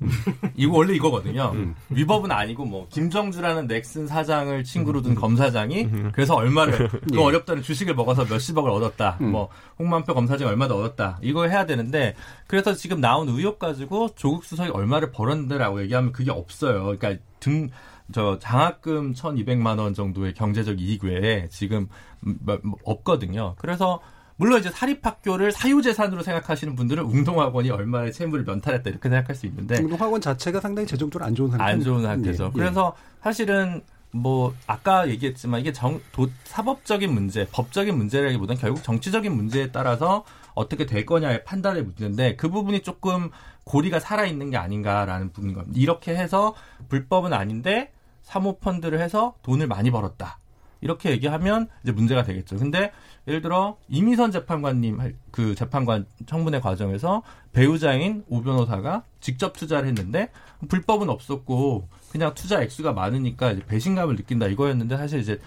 이거 원래 이거거든요. 음. 위법은 아니고 뭐 김정주라는 넥슨 사장을 친구로 둔 음. 검사장이 음. 그래서 얼마를 그 예. 어렵다는 주식을 먹어서 몇십억을 얻었다. 음. 뭐 홍만표 검사장이 얼마 더 얻었다. 이거 해야 되는데 그래서 지금 나온 의혹 가지고 조국 수석이 얼마를 벌었는데라고 얘기하면 그게 없어요. 그러니까 등 저 장학금 1,200만 원 정도의 경제적 이익 외에 지금 뭐, 뭐 없거든요. 그래서 물론 이제 사립학교를 사유재산으로 생각하시는 분들은 웅동학원이 얼마의 채무를 면탈했다 이렇게 생각할 수 있는데 웅동학원 자체가 상당히 재정적으로 안 좋은 상태 안 좋은 상태죠. 예. 그래서 사실은 뭐 아까 얘기했지만 이게 정, 도, 사법적인 문제, 법적인 문제라기보다는 결국 정치적인 문제에 따라서 어떻게 될 거냐의 판단의 문제인데 그 부분이 조금 고리가 살아 있는 게 아닌가라는 부분인 겁니다. 이렇게 해서 불법은 아닌데 사모펀드를 해서 돈을 많이 벌었다. 이렇게 얘기하면 이제 문제가 되겠죠. 근데 예를 들어 이미선 재판관님 그 재판관 청문회 과정에서 배우자인 오 변호사가 직접 투자를 했는데 불법은 없었고 그냥 투자 액수가 많으니까 배신감을 느낀다 이거였는데 사실 이제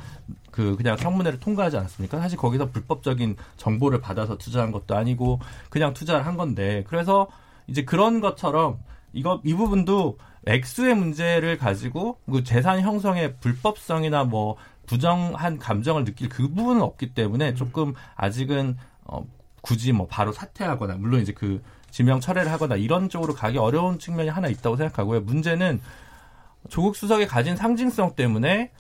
그 그냥 청문회를 통과하지 않았습니까? 사실 거기서 불법적인 정보를 받아서 투자한 것도 아니고 그냥 투자를 한 건데 그래서 이제 그런 것처럼 이거 이 부분도 액수의 문제를 가지고 그 재산 형성의 불법성이나 뭐 부정한 감정을 느낄 그 부분은 없기 때문에 음. 조금 아직은 어, 굳이 뭐 바로 사퇴하거나 물론 이제 그 지명 철회를 하거나 이런 쪽으로 가기 어려운 측면이 하나 있다고 생각하고요. 문제는 조국 수석이 가진 상징성 때문에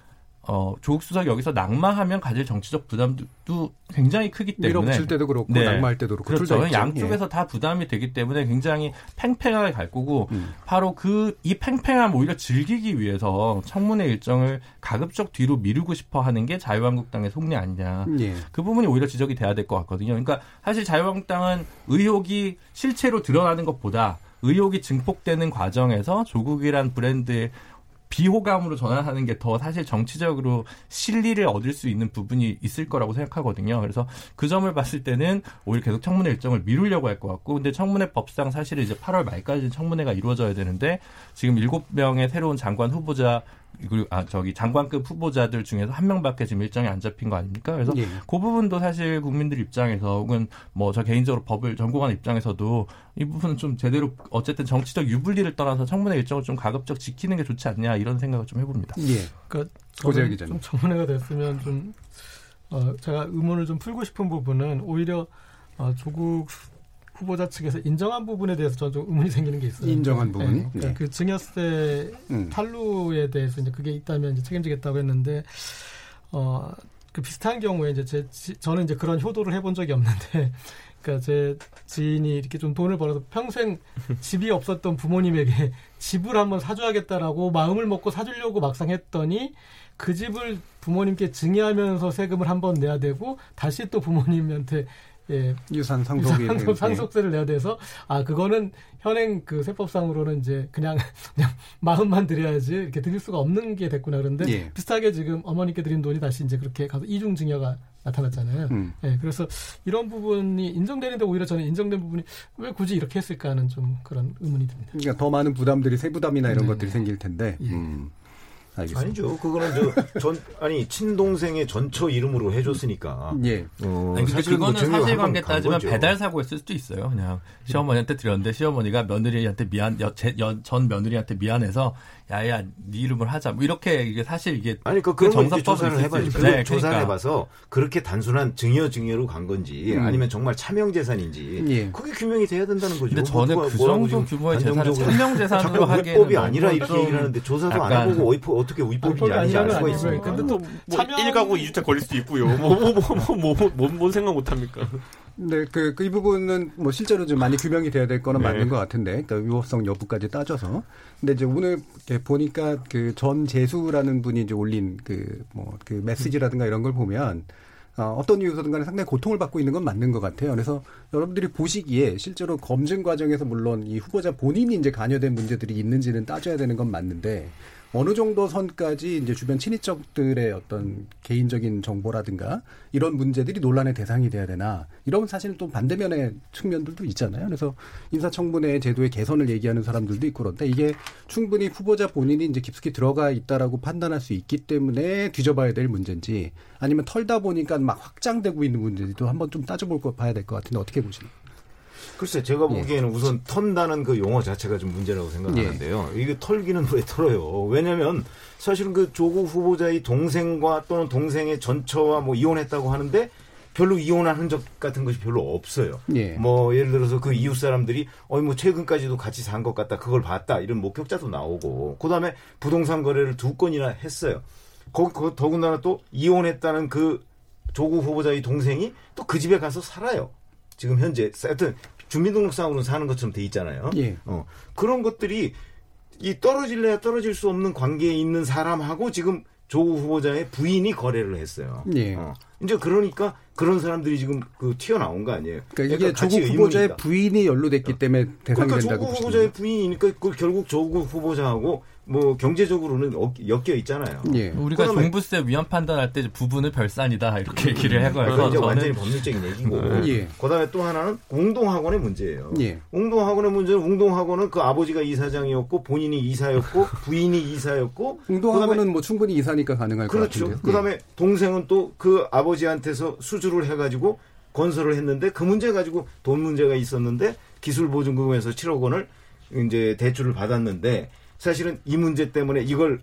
어, 조국 수석이 여기서 낙마하면 가질 정치적 부담도 굉장히 크기 때문에 밀어붙일 때도 그렇고 네. 낙마할 때도 그렇고 그렇죠. 양쪽에서 예. 다 부담이 되기 때문에 굉장히 팽팽하게 갈 거고 음. 바로 그 이 팽팽함 오히려 즐기기 위해서 청문회 일정을 가급적 뒤로 미루고 싶어 하는 게 자유한국당의 속내 아니냐. 예. 그 부분이 오히려 지적이 돼야 될 것 같거든요. 그러니까 사실 자유한국당은 의혹이 실체로 드러나는 것보다 의혹이 증폭되는 과정에서 조국이란 브랜드의 비호감으로 전환하는 게 더 사실 정치적으로 실리를 얻을 수 있는 부분이 있을 거라고 생각하거든요. 그래서 그 점을 봤을 때는 오히려 계속 청문회 일정을 미루려고 할 것 같고, 근데 청문회 법상 사실은 이제 8월 말까지 청문회가 이루어져야 되는데 지금 7명의 새로운 장관 후보자 그리고 아 저기 장관급 후보자들 중에서 한 명밖에 지금 일정이 안 잡힌 거 아닙니까? 그래서 예. 그 부분도 사실 국민들 입장에서 혹은 뭐 저 개인적으로 법을 전공하는 입장에서도 이 부분은 좀 제대로 어쨌든 정치적 유불리를 떠나서 청문회 일정을 좀 가급적 지키는 게 좋지 않냐 이런 생각을 좀 해봅니다. 예. 그러니까 고재 기자님. 좀 청문회가 됐으면 좀 어, 제가 의문을 좀 풀고 싶은 부분은 오히려 어, 조국 후보자 측에서 인정한 부분에 대해서 저는 좀 의문이 생기는 게 있어요. 인정한 부분. 네. 그러니까 네. 그 증여세 음. 탈루에 대해서 이제 그게 있다면 이제 책임지겠다고 했는데 어. 그 비슷한 경우에 이제 제 저는 이제 그런 효도를 해본 적이 없는데 그러니까 제 지인이 이렇게 좀 돈을 벌어서 평생 집이 없었던 부모님에게 집을 한번 사줘야겠다라고 마음을 먹고 사주려고 막상 했더니 그 집을 부모님께 증여하면서 세금을 한번 내야 되고 다시 또 부모님한테 예, 유산 상속이 상속, 상속세를 내야 돼서 아 그거는 현행 그 세법상으로는 이제 그냥 그냥 마음만 드려야지 이렇게 드릴 수가 없는 게 됐구나 그런데 예. 비슷하게 지금 어머니께 드린 돈이 다시 이제 그렇게 가서 이중 증여가 나타났잖아요. 음. 예, 그래서 이런 부분이 인정되는데 오히려 저는 인정된 부분이 왜 굳이 이렇게 했을까 하는 좀 그런 의문이 듭니다. 그러니까 더 많은 부담들이 세부담이나 이런 네. 것들이 생길 텐데. 예. 음. 알겠습니다. 아니죠. 그거는 저 전 아니 친동생의 전처 이름으로 해줬으니까. 예. 어, 아니, 근데 그거는 뭐 사실관계 따지면 배달 사고였을 수도 있어요. 그냥 시어머니한테 드렸는데 시어머니가 며느리한테 미안 여, 제, 여, 전 며느리한테 미안해서 야야 네 이름을 하자. 뭐 이렇게 이게 사실 이게 아니 그, 그 조사를 해봐야죠. 그 네, 조사를 그러니까. 해봐서 그렇게 단순한 증여 증여로 간 건지 음. 아니면 정말 차명 재산인지 예. 그게 규명이 돼야 된다는 거죠. 근데 저는 뭐, 그 정도 규모의 재산을 차명 재산으로 하기에는 법이 아니라 이렇게 얘기를 하는데 조사도 안 해보고 위법 어떻게 위법인지 아닌지 알 수가 있습니까? 근데 또뭐 차명... 1가구 2주택 걸릴 수도 있고요. 뭐 뭐뭐뭔 뭐, 뭐, 뭐, 뭐, 뭐, 뭐 생각 못 합니까? 네, 그, 그, 이 부분은 뭐 실제로 좀 많이 규명이 돼야 될 거는 네. 맞는 것 같은데, 그러니까 위법성 여부까지 따져서. 근데 이제 오늘 보니까 그 전 재수라는 분이 이제 올린 그, 뭐, 그 메시지라든가 이런 걸 보면, 어, 떤 이유서든 간에 상당히 고통을 받고 있는 건 맞는 것 같아요. 그래서 여러분들이 보시기에 실제로 검증 과정에서 물론 이 후보자 본인이 이제 관여된 문제들이 있는지는 따져야 되는 건 맞는데 어느 정도 선까지 이제 주변 친인척들의 어떤 개인적인 정보라든가 이런 문제들이 논란의 대상이 돼야 되나 이런 사실 또 반대면의 측면들도 있잖아요. 그래서 인사청문회 제도의 개선을 얘기하는 사람들도 있고 그런데 이게 충분히 후보자 본인이 이제 깊숙이 들어가 있다라고 판단할 수 있기 때문에 뒤져봐야 될 문제인지 아니면 털다 보니까 막 확장되고 있는 문제도 한번 좀 따져볼 거 봐야 될 것 같은데 어떻게 보시나요? 글쎄 제가 예. 보기에는 예. 우선 턴다는 그 용어 자체가 좀 문제라고 생각하는데요. 예. 이게 털기는 왜 털어요? 왜냐하면 사실은 그 조국 후보자의 동생과 또는 동생의 전처와 뭐 이혼했다고 하는데 별로 이혼한 흔적 같은 것이 별로 없어요. 예. 뭐 예를 들어서 그 이웃 사람들이 어이 뭐 최근까지도 같이 산 것 같다, 그걸 봤다 이런 목격자도 나오고 그다음에 부동산 거래를 두 건이나 했어요. 거기 거, 더군다나 또 이혼했다는 그 조국 후보자의 동생이 또 그 집에 가서 살아요. 지금 현재 하여튼 주민등록상으로 사는 것처럼 돼 있잖아요. 예. 어, 그런 것들이 이 떨어질래야 떨어질 수 없는 관계에 있는 사람하고 지금 조국 후보자의 부인이 거래를 했어요. 예. 어. 이제 그러니까 그런 사람들이 지금 그 튀어나온 거 아니에요. 그러니까, 그러니까 이게 조국 후보자의 있다. 부인이 연루됐기 때문에 대상이 그러니까 된다고 조국 후보자의 부인이니까 그 결국 조국 후보자하고 뭐 경제적으로는 엮여 있잖아요. 예. 우리가 종부세 위헌 판단할 때 부분을 별산이다 이렇게 얘기를 해가지고 그러니까 이제 완전히 법률적인 얘기고. 네. 예. 그다음에 또 하나는 공동학원의 문제예요. 예. 공동학원의 문제는 공동학원은 그 아버지가 이사장이었고 본인이 이사였고 부인이 이사였고. 공동학원은 뭐 충분히 이사니까 가능할 그렇죠. 것 같은데요. 그다음에 예. 동생은 또 그 아버지한테서 수주를 해가지고 건설을 했는데 그 문제 가지고 돈 문제가 있었는데 기술보증금에서 7억 원을 이제 대출을 받았는데 사실은 이 문제 때문에 이걸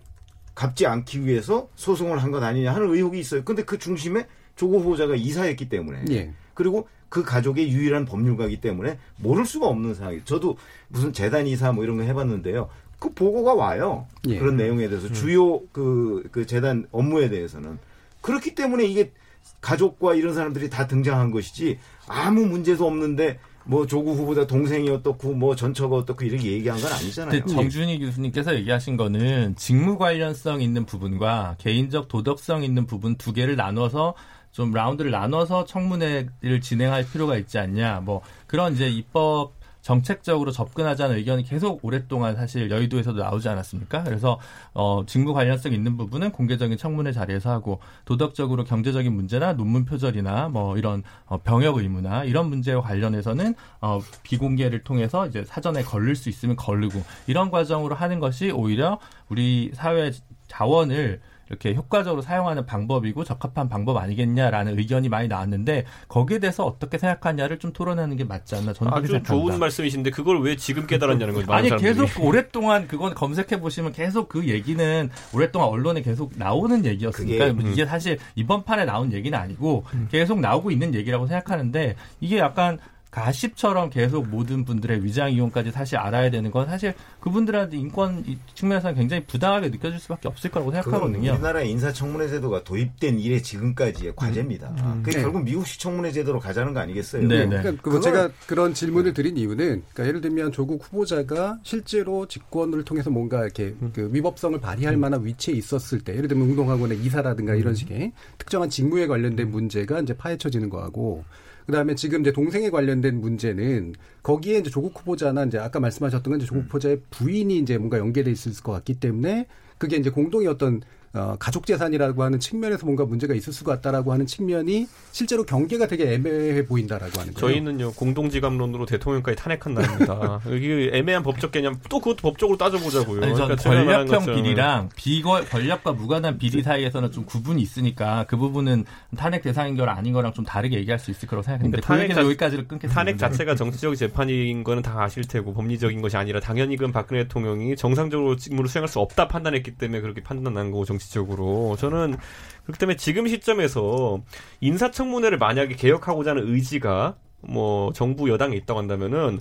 갚지 않기 위해서 소송을 한 것 아니냐 하는 의혹이 있어요. 근데 그 중심에 조국 후보자가 이사였기 때문에 예. 그리고 그 가족의 유일한 법률가이기 때문에 모를 수가 없는 상황이에요. 저도 무슨 재단 이사 뭐 이런 거 해봤는데요. 그 보고가 와요. 예. 그런 내용에 대해서 음. 주요 그, 그 재단 업무에 대해서는 그렇기 때문에 이게 가족과 이런 사람들이 다 등장한 것이지 아무 문제도 없는데 뭐 조국 후보자 동생이 어떻고 뭐 전처가 어떻고 이렇게 얘기한 건 아니잖아요. 정준희 교수님께서 얘기하신 거는 직무 관련성 있는 부분과 개인적 도덕성 있는 부분 두 개를 나눠서 좀 라운드를 나눠서 청문회를 진행할 필요가 있지 않냐. 뭐 그런 이제 입법 정책적으로 접근하자는 의견이 계속 오랫동안 사실 여의도에서도 나오지 않았습니까? 그래서 어, 직무 관련성 있는 부분은 공개적인 청문회 자리에서 하고 도덕적으로 경제적인 문제나 논문 표절이나 뭐 이런 어, 병역 의무나 이런 문제와 관련해서는 어, 비공개를 통해서 이제 사전에 걸릴 수 있으면 걸르고 이런 과정으로 하는 것이 오히려 우리 사회 자원을 이렇게 효과적으로 사용하는 방법이고 적합한 방법 아니겠냐라는 의견이 많이 나왔는데 거기에 대해서 어떻게 생각하냐를 좀 토론하는 게 맞지 않나 저는 아주 생각합니다. 좋은 말씀이신데 그걸 왜 지금 깨달았냐는 거죠. 아니 계속 오랫동안 그건 검색해 보시면 계속 그 얘기는 오랫동안 언론에 계속 나오는 얘기였으니까 그게, 음. 이게 사실 이번 판에 나온 얘기는 아니고 음. 계속 나오고 있는 얘기라고 생각하는데 이게 약간 가십처럼 계속 모든 분들의 위장 이용까지 사실 알아야 되는 건 사실 그분들한테 인권 측면에서는 굉장히 부당하게 느껴질 수밖에 없을 거라고 생각하거든요. 우리나라의 인사청문회 제도가 도입된 이래 지금까지의 과제입니다. 음. 음. 그게 네. 결국 미국식 청문회 제도로 가자는 거 아니겠어요? 네. 네. 그러니까 그거 제가 그런 질문을 드린 이유는 그러니까 예를 들면 조국 후보자가 실제로 직권을 통해서 뭔가 이렇게 음. 그 위법성을 발휘할 음. 만한 위치에 있었을 때 예를 들면 운동학원의 이사라든가 이런 음. 식의 특정한 직무에 관련된 문제가 이제 파헤쳐지는 거하고 그다음에 지금 이제 동생에 관련된 문제는 거기에 이제 조국 후보자나 이제 아까 말씀하셨던 건 이제 조국 음. 후보자의 부인이 이제 뭔가 연계돼 있을 것 같기 때문에 그게 이제 공동의 어떤 어, 가족 재산이라고 하는 측면에서 뭔가 문제가 있을 수가 있다라고 하는 측면이 실제로 경계가 되게 애매해 보인다라고 하는 거예요. 저희는요 공동지감론으로 대통령까지 탄핵한 날입니다. 여기 애매한 법적 개념 또 그것도 법적으로 따져보자고요. 아니, 그러니까 권력형 비리랑 비거 권력과 무관한 비리 사이에서는 좀 구분이 있으니까 그 부분은 탄핵 대상인 걸 아닌 거랑 좀 다르게 얘기할 수 있을 거라고 생각했는데 그러니까 탄핵 자, 여기까지를 끊겠습니다. 탄핵 자체가 정치적 재판인 거는 다 아실 테고 법리적인 것이 아니라 당연히 그건 박근혜 대통령이 정상적으로 직무를 수행할 수 없다 판단했기 때문에 그렇게 판단한 거고 정치 적으로 저는 그렇기 때문에 지금 시점에서 인사청문회를 만약에 개혁하고자 하는 의지가 뭐 정부 여당에 있다고 한다면은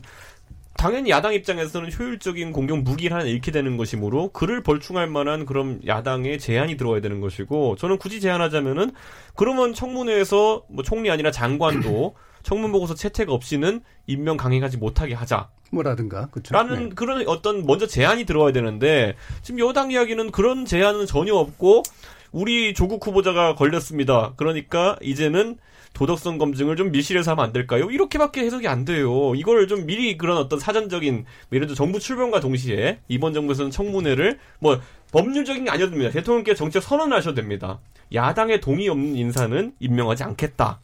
당연히 야당 입장에서는 효율적인 공격 무기를 하나 잃게 되는 것이므로 그를 벌충할 만한 그런 야당의 제안이 들어와야 되는 것이고 저는 굳이 제안하자면은 그러면 청문회에서 뭐 총리 아니라 장관도 청문 보고서 채택 없이는 임명 강행하지 못하게 하자. 뭐라든가 그렇죠. 라는 네. 그런 어떤 먼저 제안이 들어와야 되는데 지금 여당 이야기는 그런 제안은 전혀 없고 우리 조국 후보자가 걸렸습니다. 그러니까 이제는 도덕성 검증을 좀 밀실에서 하면 안 될까요? 이렇게밖에 해석이 안 돼요. 이걸 좀 미리 그런 어떤 사전적인 뭐 예를 들어 정부 출범과 동시에 이번 정부에서는 청문회를 뭐 법률적인 게 아니어도 됩니다. 대통령께 정책 선언을 하셔도 됩니다. 야당의 동의 없는 인사는 임명하지 않겠다.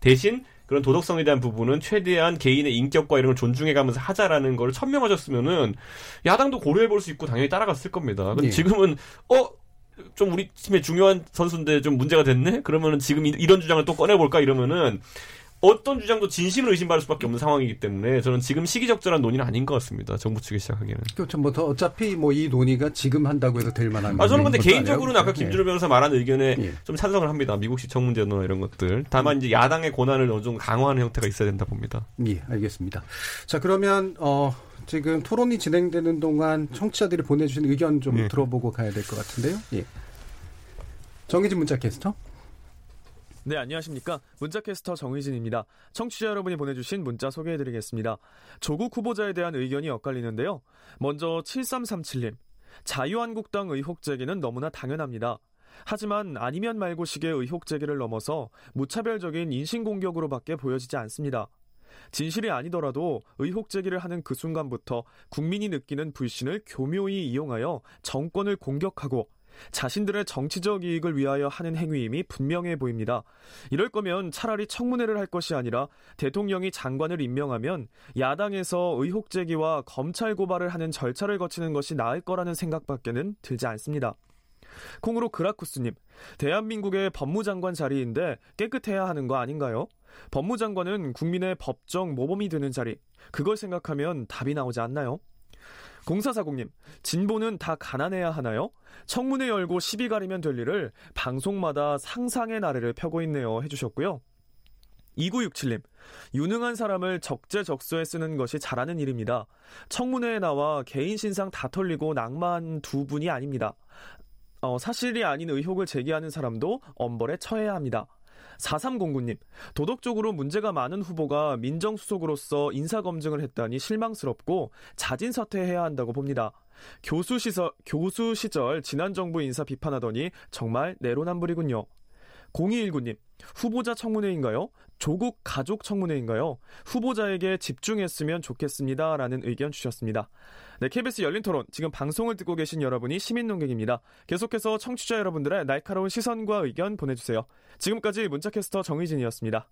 대신 그런 도덕성에 대한 부분은 최대한 개인의 인격과 이런 걸 존중해가면서 하자라는 걸 천명하셨으면은 야당도 고려해 볼 수 있고 당연히 따라갔을 겁니다. 근데 예. 지금은 어 좀 우리 팀의 중요한 선수인데 좀 문제가 됐네? 그러면은 지금 이런 주장을 또 꺼내볼까? 이러면은 어떤 주장도 진심을 의심받을 수밖에 없는 상황이기 때문에 저는 지금 시기적절한 논의는 아닌 것 같습니다. 정부 측이 시작하기에는. 그렇죠. 뭐 더 어차피 뭐 이 논의가 지금 한다고 해서 될 만한. 아 저는 근데 개인적으로는 아까 김준호 예. 변호사 말한 의견에 예. 좀 찬성을 합니다. 미국식 청문제나 이런 것들. 다만 이제 야당의 권한을 어느 정도 강화하는 형태가 있어야 된다 봅니다. 예, 알겠습니다. 자 그러면 어. 지금 토론이 진행되는 동안 청취자들이 보내주신 의견 좀 예. 들어보고 가야 될 것 같은데요. 예. 정희진 문자 캐스터. 네, 안녕하십니까. 문자캐스터 정의진입니다. 청취자 여러분이 보내주신 문자 소개해드리겠습니다. 조국 후보자에 대한 의견이 엇갈리는데요. 먼저 7337님. 자유한국당 의혹 제기는 너무나 당연합니다. 하지만 아니면 말고식의 의혹 제기를 넘어서 무차별적인 인신공격으로밖에 보여지지 않습니다. 진실이 아니더라도 의혹 제기를 하는 그 순간부터 국민이 느끼는 불신을 교묘히 이용하여 정권을 공격하고 자신들의 정치적 이익을 위하여 하는 행위임이 분명해 보입니다. 이럴 거면 차라리 청문회를 할 것이 아니라 대통령이 장관을 임명하면 야당에서 의혹 제기와 검찰 고발을 하는 절차를 거치는 것이 나을 거라는 생각밖에는 들지 않습니다. 콩으로 그라쿠스님, 대한민국의 법무장관 자리인데 깨끗해야 하는 거 아닌가요? 법무장관은 국민의 법정 모범이 되는 자리. 그걸 생각하면 답이 나오지 않나요? 공사사공님, 진보는 다 가난해야 하나요? 청문회 열고 시비 가리면 될 일을 방송마다 상상의 나래를 펴고 있네요. 해주셨고요. 2967님, 유능한 사람을 적재적소에 쓰는 것이 잘하는 일입니다. 청문회에 나와 개인 신상 다 털리고 낭만 두 분이 아닙니다. 어, 사실이 아닌 의혹을 제기하는 사람도 엄벌에 처해야 합니다. 4309님, 도덕 적으로 문제가 많은 후보가 민정수석으로서 인사검증을 했다니 실망스럽고 자진 사퇴해야 한다고 봅니다. 교수 시절, 교수 시절 지난 정부 인사 비판하더니 정말 내로남불이군요. 0219님, 후보자 청문회인가요? 조국 가족 청문회인가요? 후보자에게 집중했으면 좋겠습니다. 라는 의견 주셨습니다. 네, KBS 열린 토론. 지금 방송을 듣고 계신 여러분이 시민 농객입니다. 계속해서 청취자 여러분들의 날카로운 시선과 의견 보내주세요. 지금까지 문자캐스터 정의진이었습니다.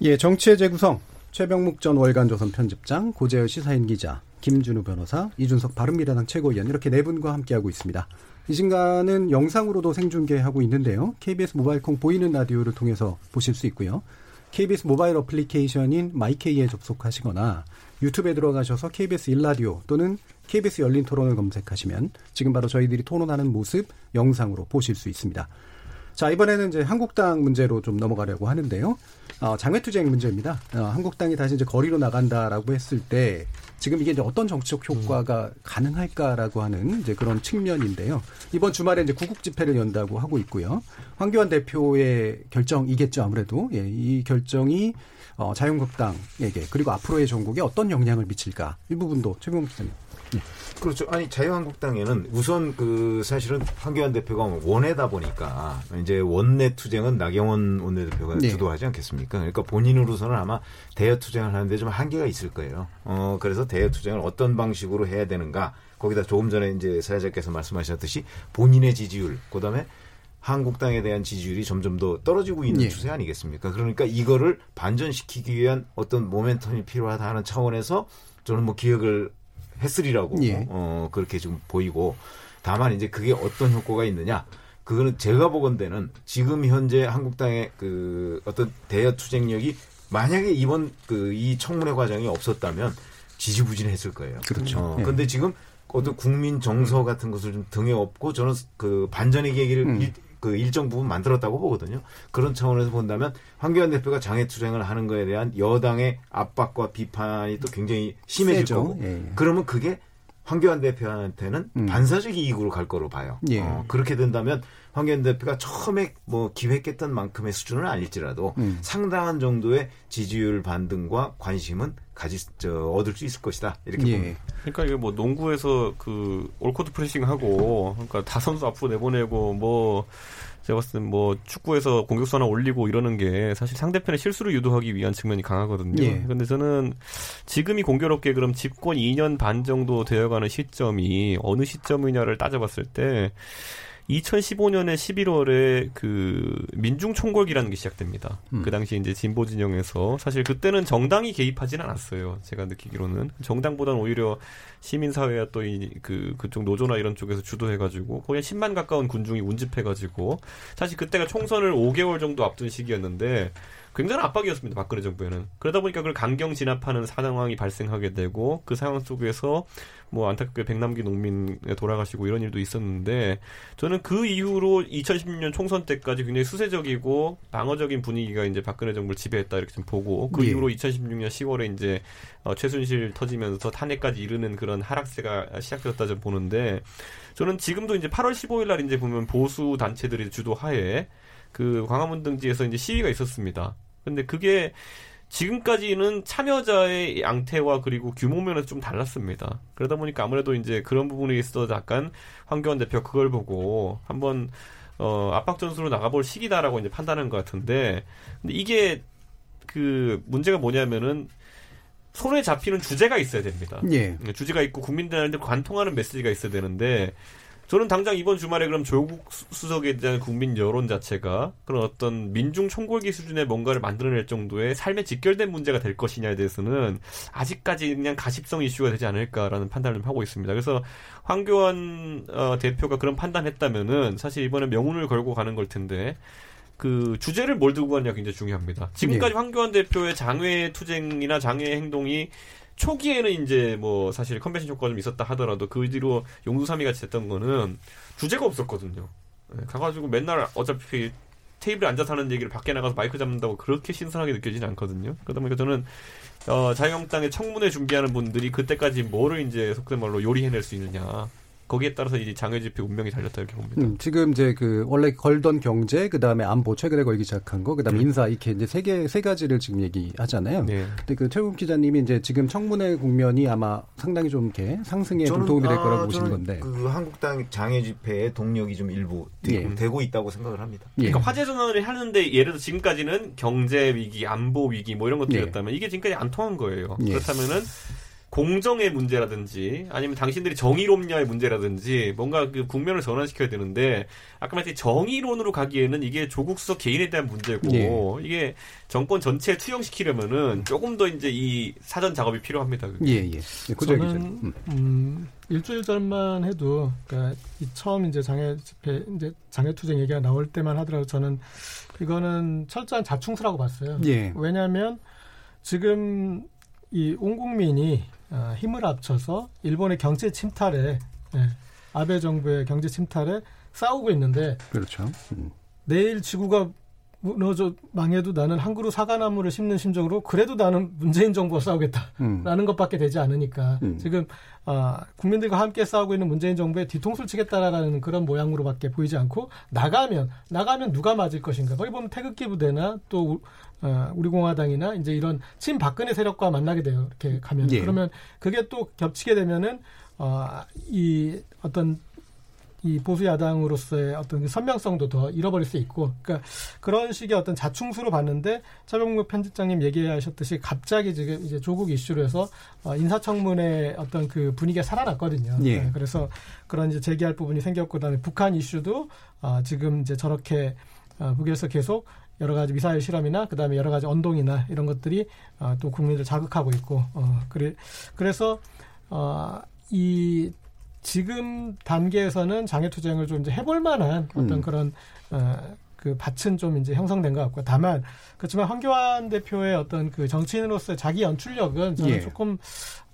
예, 정치의 재구성 최병묵 전 월간조선 편집장, 고재열 시사인 기자, 김준우 변호사, 이준석 바른미래당 최고위원 이렇게 네 분과 함께하고 있습니다. 이 시간은 영상으로도 생중계하고 있는데요. KBS 모바일 콩 보이는 라디오를 통해서 보실 수 있고요. KBS 모바일 어플리케이션인 마이케이에 접속하시거나 유튜브에 들어가셔서 KBS 일라디오 또는 KBS 열린 토론을 검색하시면 지금 바로 저희들이 토론하는 모습 영상으로 보실 수 있습니다. 자, 이번에는 이제 한국당 문제로 좀 넘어가려고 하는데요. 어, 장외투쟁 문제입니다. 어, 한국당이 다시 이제 거리로 나간다라고 했을 때 지금 이게 이제 어떤 정치적 효과가 음. 가능할까라고 하는 이제 그런 측면인데요. 이번 주말에 이제 구국 집회를 연다고 하고 있고요. 황교안 대표의 결정이겠죠, 아무래도. 예, 이 결정이 어, 자유한국당에게 그리고 앞으로의 전국에 어떤 영향을 미칠까 이 부분도 최병욱 기자님. 예. 그렇죠. 아니 자유한국당에는 우선 그 사실은 황교안 대표가 원해다 보니까 이제 원내 투쟁은 나경원 원내대표가 네. 주도하지 않겠습니까? 그러니까 본인으로서는 아마 대여 투쟁을 하는데 좀 한계가 있을 거예요. 어 그래서 대여 투쟁을 어떤 방식으로 해야 되는가? 거기다 조금 전에 이제 사회자께서 말씀하셨듯이 본인의 지지율, 그다음에 한국당에 대한 지지율이 점점 더 떨어지고 있는 예. 추세 아니겠습니까? 그러니까 이거를 반전시키기 위한 어떤 모멘텀이 필요하다 하는 차원에서 저는 뭐 기억을 했으리라고 예. 어 그렇게 좀 보이고 다만 이제 그게 어떤 효과가 있느냐 그거는 제가 보건대는 지금 현재 한국당의 그 어떤 대여 투쟁력이 만약에 이번 그 이 청문회 과정이 없었다면 지지부진했을 거예요. 그렇죠. 어, 예. 근데 지금 어떤 국민 정서 같은 것을 좀 등에 업고 저는 그 반전의 계기를 음. 일, 그 일정 부분 만들었다고 보거든요. 그런 차원에서 본다면 황교안 대표가 장애 투쟁을 하는 거에 대한 여당의 압박과 비판이 또 굉장히 심해질 세죠. 거고 예, 예. 그러면 그게 황교안 대표한테는 음. 반사적 이익으로 갈 거로 봐요. 예. 어, 그렇게 된다면 황교안 대표가 처음에 뭐 기획했던 만큼의 수준은 아닐지라도 음. 상당한 정도의 지지율 반등과 관심은 가지 저 얻을 수 있을 것이다 이렇게 예. 봅니다. 그러니까 이게 뭐 농구에서 그 올코트 프레싱하고 그러니까 다 선수 앞으로 내보내고 뭐 제가 봤을 땐뭐 축구에서 공격수 하나 올리고 이러는 게 사실 상대편의 실수를 유도하기 위한 측면이 강하거든요. 예. 근데 저는 지금이 공교롭게 그럼 집권 2년 반 정도 되어가는 시점이 어느 시점이냐를 따져봤을 때 2015년에 11월에 그 민중 총궐기라는 게 시작됩니다. 음. 그 당시 이제 진보 진영에서 사실 그때는 정당이 개입하지는 않았어요. 제가 느끼기로는 정당보다는 오히려 시민 사회와 또이그 그쪽 노조나 이런 쪽에서 주도해가지고 거의 10만 가까운 군중이 운집해가지고 사실 그때가 총선을 5개월 정도 앞둔 시기였는데 굉장한 압박이었습니다. 박근혜 정부에는. 그러다 보니까 그걸 강경 진압하는 상황이 발생하게 되고 그 상황 속에서 뭐 안타깝게 백남기 농민 돌아가시고 이런 일도 있었는데 저는 그 이후로 2016년 총선 때까지 굉장히 수세적이고 방어적인 분위기가 이제 박근혜 정부를 지배했다 이렇게 좀 보고 그 예. 이후로 2016년 10월에 이제 어, 최순실 터지면서 탄핵까지 이르는 그런 하락세가 시작되었다 좀 보는데 저는 지금도 이제 8월 15일 날 이제 보면 보수 단체들이 주도하에 그 광화문 등지에서 이제 시위가 있었습니다. 근데 그게 지금까지는 참여자의 양태와 그리고 규모 면에서 좀 달랐습니다. 그러다 보니까 아무래도 이제 그런 부분에 있어서 약간 황교안 대표 그걸 보고 한번 어 압박 전술로 나가볼 시기다라고 이제 판단한 것 같은데 근데 이게 그 문제가 뭐냐면은 손에 잡히는 주제가 있어야 됩니다. 예. 주제가 있고 국민들한테 관통하는 메시지가 있어야 되는데 저는 당장 이번 주말에 그럼 조국 수석에 대한 국민 여론 자체가 그런 어떤 민중 총궐기 수준의 뭔가를 만들어낼 정도의 삶에 직결된 문제가 될 것이냐에 대해서는 아직까지 그냥 가십성 이슈가 되지 않을까라는 판단을 하고 있습니다. 그래서 황교안 어, 대표가 그런 판단했다면은 사실 이번에 명운을 걸고 가는 걸 텐데 그 주제를 뭘 두고 가느냐 굉장히 중요합니다. 지금까지 네. 황교안 대표의 장외 투쟁이나 장외 행동이 초기에는 이제 뭐 사실 컨벤션 효과가 좀 있었다 하더라도 그 뒤로 용두삼이 같이 됐던 거는 주제가 없었거든요. 네, 가가지고 맨날 어차피 테이블에 앉아서 하는 얘기를 밖에 나가서 마이크 잡는다고 그렇게 신선하게 느껴지는 않거든요. 그러다 보니까 저는 어, 자유한국당의 청문회 준비하는 분들이 그때까지 뭐를 이제 속된 말로 요리해낼 수 있느냐. 거기에 따라서 이제 장외 집회 운명이 달렸다 이렇게 봅니다. 음, 지금 이제 그 원래 걸던 경제, 그 다음에 안보 최근에 걸기 시작한 거, 그 다음에 네. 인사 이렇게 이제 세 개 세 가지를 지금 얘기하잖아요. 네. 근데 그 최국 기자님이 이제 지금 청문회 국면이 아마 상당히 좀 이렇게 상승에 좀 도움이 될 거라고 아, 보시는 건데. 그 한국당 장외 집회의 동력이 좀 일부 예. 되고 있다고 생각을 합니다. 예. 그러니까 화제 전환을 하는데 예를 들어 지금까지는 경제 위기, 안보 위기 뭐 이런 것들이었다면 예. 이게 지금까지 안 통한 거예요. 예. 그렇다면은. 공정의 문제라든지 아니면 당신들이 정의롭냐의 문제라든지 뭔가 그 국면을 전환시켜야 되는데 아까 말했듯이 정의론으로 가기에는 이게 조국 수석 개인에 대한 문제고 네. 이게 정권 전체에 투영시키려면은 조금 더 이제 이 사전 작업이 필요합니다. 그게. 예, 예. 네, 저는 음. 음, 일주일 전만 해도 그러니까 이 처음 이제 장애 집회 이제 장애 투쟁 얘기가 나올 때만 하더라도 저는 이거는 철저한 자충수라고 봤어요. 예. 왜냐하면 지금 이 온 국민이 어, 힘을 합쳐서 일본의 경제 침탈에 예, 아베 정부의 경제 침탈에 싸우고 있는데 그렇죠. 음. 내일 지구가 무너져 망해도 나는 한 그루 사과나무를 심는 심정으로 그래도 나는 문재인 정부와 싸우겠다라는 음. 것밖에 되지 않으니까 음. 지금 아, 국민들과 함께 싸우고 있는 문재인 정부에 뒤통수를 치겠다라는 그런 모양으로밖에 보이지 않고 나가면 나가면 누가 맞을 것인가 거기 보면 태극기 부대나 또 어, 우리 공화당이나 이제 이런 친박근혜 세력과 만나게 돼요 이렇게 가면 예. 그러면 그게 또 겹치게 되면은 어, 이 어떤 이 보수 야당으로서의 어떤 그 선명성도 더 잃어버릴 수 있고, 그러니까 그런 식의 어떤 자충수로 봤는데 차병국 편집장님 얘기하셨듯이 갑자기 지금 이제 조국 이슈로 해서 어, 인사청문회 어떤 그 분위기가 살아났거든요. 예. 네, 그래서 그런 이제 제기할 부분이 생겼고, 그다음에 북한 이슈도 어, 지금 이제 저렇게 어, 북에서 계속 여러 가지 미사일 실험이나 그다음에 여러 가지 언동이나 이런 것들이 어, 또 국민들 자극하고 있고, 어, 그래 그래서 어, 이 지금 단계에서는 장애 투쟁을 좀 이제 해볼 만한 어떤 음. 그런 어, 그 밭은 좀 이제 형성된 것 같고 다만 그렇지만 황교안 대표의 어떤 그 정치인으로서의 자기 연출력은 저는 예. 조금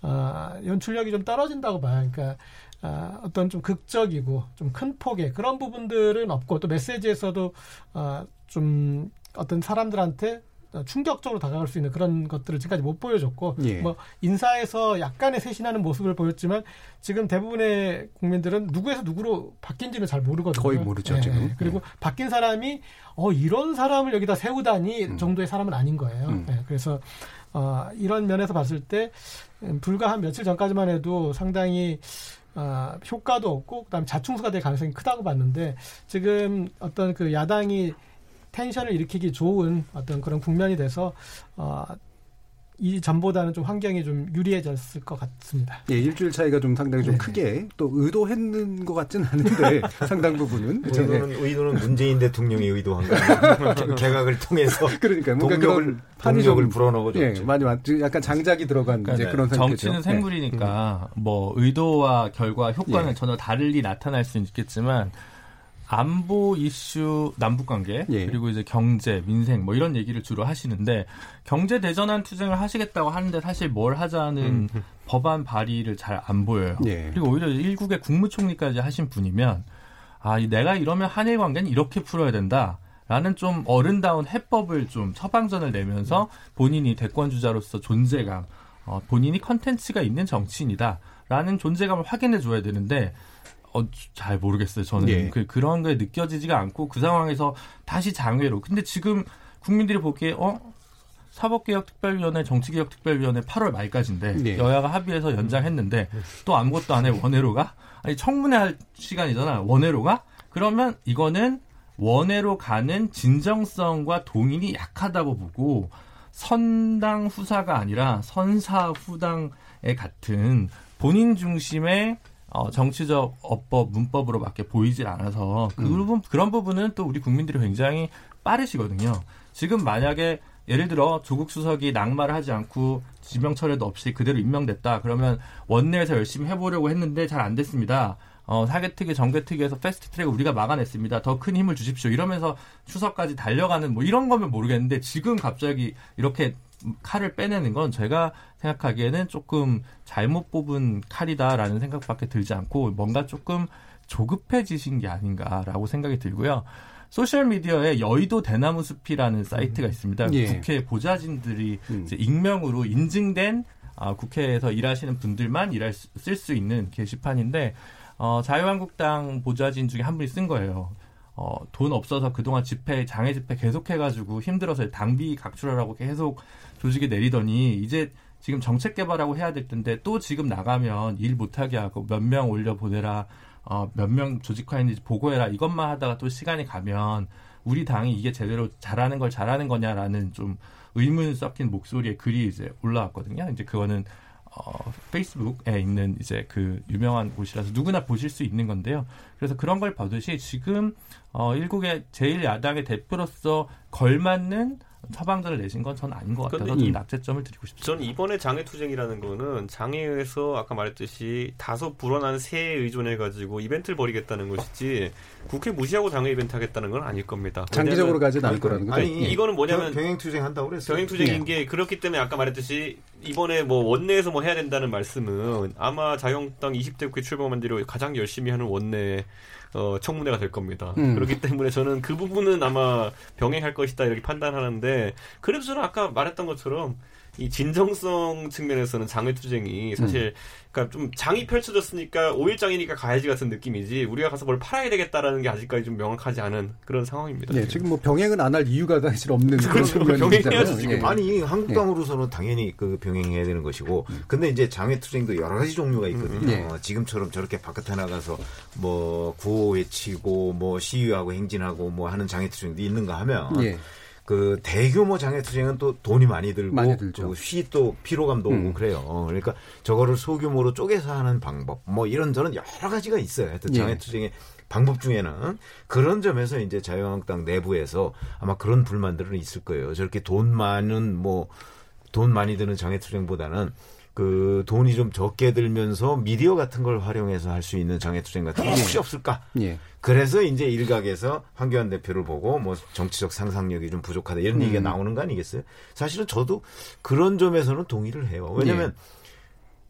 어, 연출력이 좀 떨어진다고 봐요. 그러니까 어, 어떤 좀 극적이고 좀 큰 폭의 그런 부분들은 없고 또 메시지에서도 어, 좀 어떤 사람들한테 충격적으로 다가갈 수 있는 그런 것들을 지금까지 못 보여줬고 예. 뭐 인사에서 약간의 쇄신하는 모습을 보였지만 지금 대부분의 국민들은 누구에서 누구로 바뀐지는 잘 모르거든요. 거의 모르죠 예. 지금. 그리고 예. 바뀐 사람이 어 이런 사람을 여기다 세우다니 음. 정도의 사람은 아닌 거예요. 음. 예. 그래서 어, 이런 면에서 봤을 때 음, 불과 한 며칠 전까지만 해도 상당히 어, 효과도 없고 그다음에 자충수가 될 가능성이 크다고 봤는데 지금 어떤 그 야당이 텐션을 일으키기 좋은 어떤 그런 국면이 돼서 어, 이 전보다는 좀 환경이 좀 유리해졌을 것 같습니다. 예, 일주일 차이가 좀 상당히 좀 네. 크게 또 의도했는 것 같지는 않은데 상당 부분은 의도는, 네. 의도는 문재인 대통령이 의도한 거 개각을 통해서 그러니까 뭔가 동력을 동력을 불어넣어줬죠. 예, 많이 약간 장작이 들어간 그러니까 이제 그런 상태죠. 정치는 생물이니까 네. 뭐 의도와 결과 효과는 예. 전혀 다르게 나타날 수는 있겠지만 안보 이슈 남북 관계 예. 그리고 이제 경제 민생 뭐 이런 얘기를 주로 하시는데 경제 대전환 투쟁을 하시겠다고 하는데 사실 뭘 하자는 음. 법안 발의를 잘 안 보여요. 예. 그리고 오히려 일국의 국무총리까지 하신 분이면 아 내가 이러면 한일 관계는 이렇게 풀어야 된다. 라는 좀 어른다운 해법을 좀 처방전을 내면서 본인이 대권 주자로서 존재감, 어, 본인이 컨텐츠가 있는 정치인이다. 라는 존재감을 확인해 줘야 되는데 어, 잘 모르겠어요. 저는 예. 그, 그런 게 느껴지지가 않고 그 상황에서 다시 장외로. 근데 지금 국민들이 보기에 어 사법개혁특별위원회, 정치개혁특별위원회 8월 말까지인데 네. 여야가 합의해서 연장했는데 또 아무것도 안 해 원외로가 아니 청문회 할 시간이잖아 원외로가 그러면 이거는 원외로 가는 진정성과 동인이 약하다고 보고 선당 후사가 아니라 선사 후당에 같은 본인 중심의 어, 정치적 어법 문법으로밖에 보이질 않아서 그 음. 부분 그런 부분은 또 우리 국민들이 굉장히 빠르시거든요. 지금 만약에 예를 들어 조국 수석이 낙마를 하지 않고 지명 철회도 없이 그대로 임명됐다. 그러면 원내에서 열심히 해보려고 했는데 잘 안 됐습니다. 어, 사개특위, 정개특위에서 패스트트랙을 우리가 막아냈습니다. 더 큰 힘을 주십시오. 이러면서 추석까지 달려가는 뭐 이런 거면 모르겠는데 지금 갑자기 이렇게 칼을 빼내는 건 제가 생각하기에는 조금 잘못 뽑은 칼이다라는 생각밖에 들지 않고 뭔가 조금 조급해지신 게 아닌가라고 생각이 들고요. 소셜 미디어에 여의도 대나무 숲이라는 사이트가 있습니다. 예. 국회 보좌진들이 음. 익명으로 인증된 아, 국회에서 일하시는 분들만 일할 쓸 수 있는 게시판인데 어, 자유한국당 보좌진 중에 한 분이 쓴 거예요. 어, 돈 없어서 그동안 집회, 장애 집회 계속해가지고 힘들어서 당비 각출하라고 계속 조직에 내리더니 이제 지금 정책 개발하고 해야 될 텐데 또 지금 나가면 일 못하게 하고 몇 명 올려 보내라 어, 몇 명 조직화했는지 보고해라 이것만 하다가 또 시간이 가면 우리 당이 이게 제대로 잘하는 걸 잘하는 거냐라는 좀 의문 섞인 목소리의 글이 이제 올라왔거든요. 이제 그거는 어, 페이스북에 있는 이제 그 유명한 곳이라서 누구나 보실 수 있는 건데요. 그래서 그런 걸 보듯이 지금 어, 일국의 제일 야당의 대표로서 걸맞는 처방전을 내신 건 전 아닌 것 같아서 좀 낙제점을 드리고 싶습니다. 저는 이번에 장애투쟁이라는 거는 장애에서 아까 말했듯이 다소 불어난 새에 의존해 가지고 이벤트를 벌이겠다는 것이지 국회 무시하고 장애 이벤트 하겠다는 건 아닐 겁니다. 장기적으로 가지는 않을 거라는 거죠. 아니 예. 이거는 뭐냐면 병행투쟁 한다고 그랬어요. 병행투쟁인 예. 게 그렇기 때문에 아까 말했듯이 이번에 뭐 원내에서 뭐 해야 된다는 말씀은 아마 자유한국당 20대 국회 출범한 뒤로 가장 열심히 하는 원내 어, 청문회가 될 겁니다. 음. 그렇기 때문에 저는 그 부분은 아마 병행할 것이다 이렇게 판단하는데 그래도 저는 아까 말했던 것처럼 이 진정성 측면에서는 장외투쟁이 사실 음. 그러니까 좀 장이 펼쳐졌으니까 5일장이니까 가야지 같은 느낌이지 우리가 가서 뭘 팔아야 되겠다라는 게 아직까지 좀 명확하지 않은 그런 상황입니다. 네, 지금, 지금 뭐 병행은 안 할 이유가 사실 없는 그렇죠. 그런 병행해야죠 지금. 예. 아니 한국 당으로서는 예. 당연히 그 병행해야 되는 것이고, 음. 근데 이제 장외 투쟁도 여러 가지 종류가 있거든요. 음. 예. 지금처럼 저렇게 바깥에 나가서 뭐 구호 외치고 뭐 시위하고 행진하고 뭐 하는 장외 투쟁도 있는가 하면. 예. 그 대규모 장애 투쟁은 또 돈이 많이 들고 많이 들죠. 시또 피로감도 오고 음. 그래요. 그러니까 저거를 소규모로 쪼개서 하는 방법 뭐 이런 저는 여러 가지가 있어요. 하여튼 예. 장애 투쟁의 방법 중에는 그런 점에서 이제 자유한국당 내부에서 아마 그런 불만들은 있을 거예요. 저렇게 돈 많은 뭐 돈 많이 드는 장애 투쟁보다는 그 돈이 좀 적게 들면서 미디어 같은 걸 활용해서 할 수 있는 장애투쟁 같은 거 예. 혹시 없을까? 예. 그래서 이제 일각에서 황교안 대표를 보고 뭐 정치적 상상력이 좀 부족하다 이런 음. 얘기가 나오는 거 아니겠어요? 사실은 저도 그런 점에서는 동의를 해요. 왜냐하면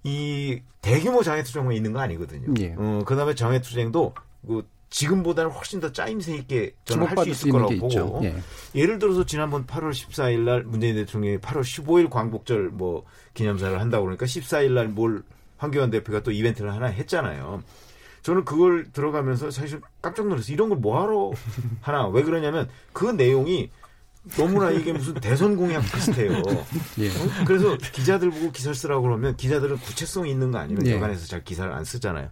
예. 이 대규모 장애투쟁만 있는 거 아니거든요. 예. 어, 그다음에 장애투쟁도 그 지금보다는 훨씬 더 짜임새 있게 저는 할 수 있을 거라고 보고 예. 예를 들어서 지난번 8월 14일 날 문재인 대통령이 8월 15일 광복절 뭐 기념사를 한다고 그러니까 14일 날 뭘 황교안 대표가 또 이벤트를 하나 했잖아요. 저는 그걸 들어가면서 사실 깜짝 놀랐어요. 이런 걸 뭐하러 하나. 왜 그러냐면 그 내용이 너무나 이게 무슨 대선 공약 비슷해요. 예. 어? 그래서 기자들 보고 기사를 쓰라고 그러면 기자들은 구체성이 있는 거 아니면 예. 여간에서 잘 기사를 안 쓰잖아요.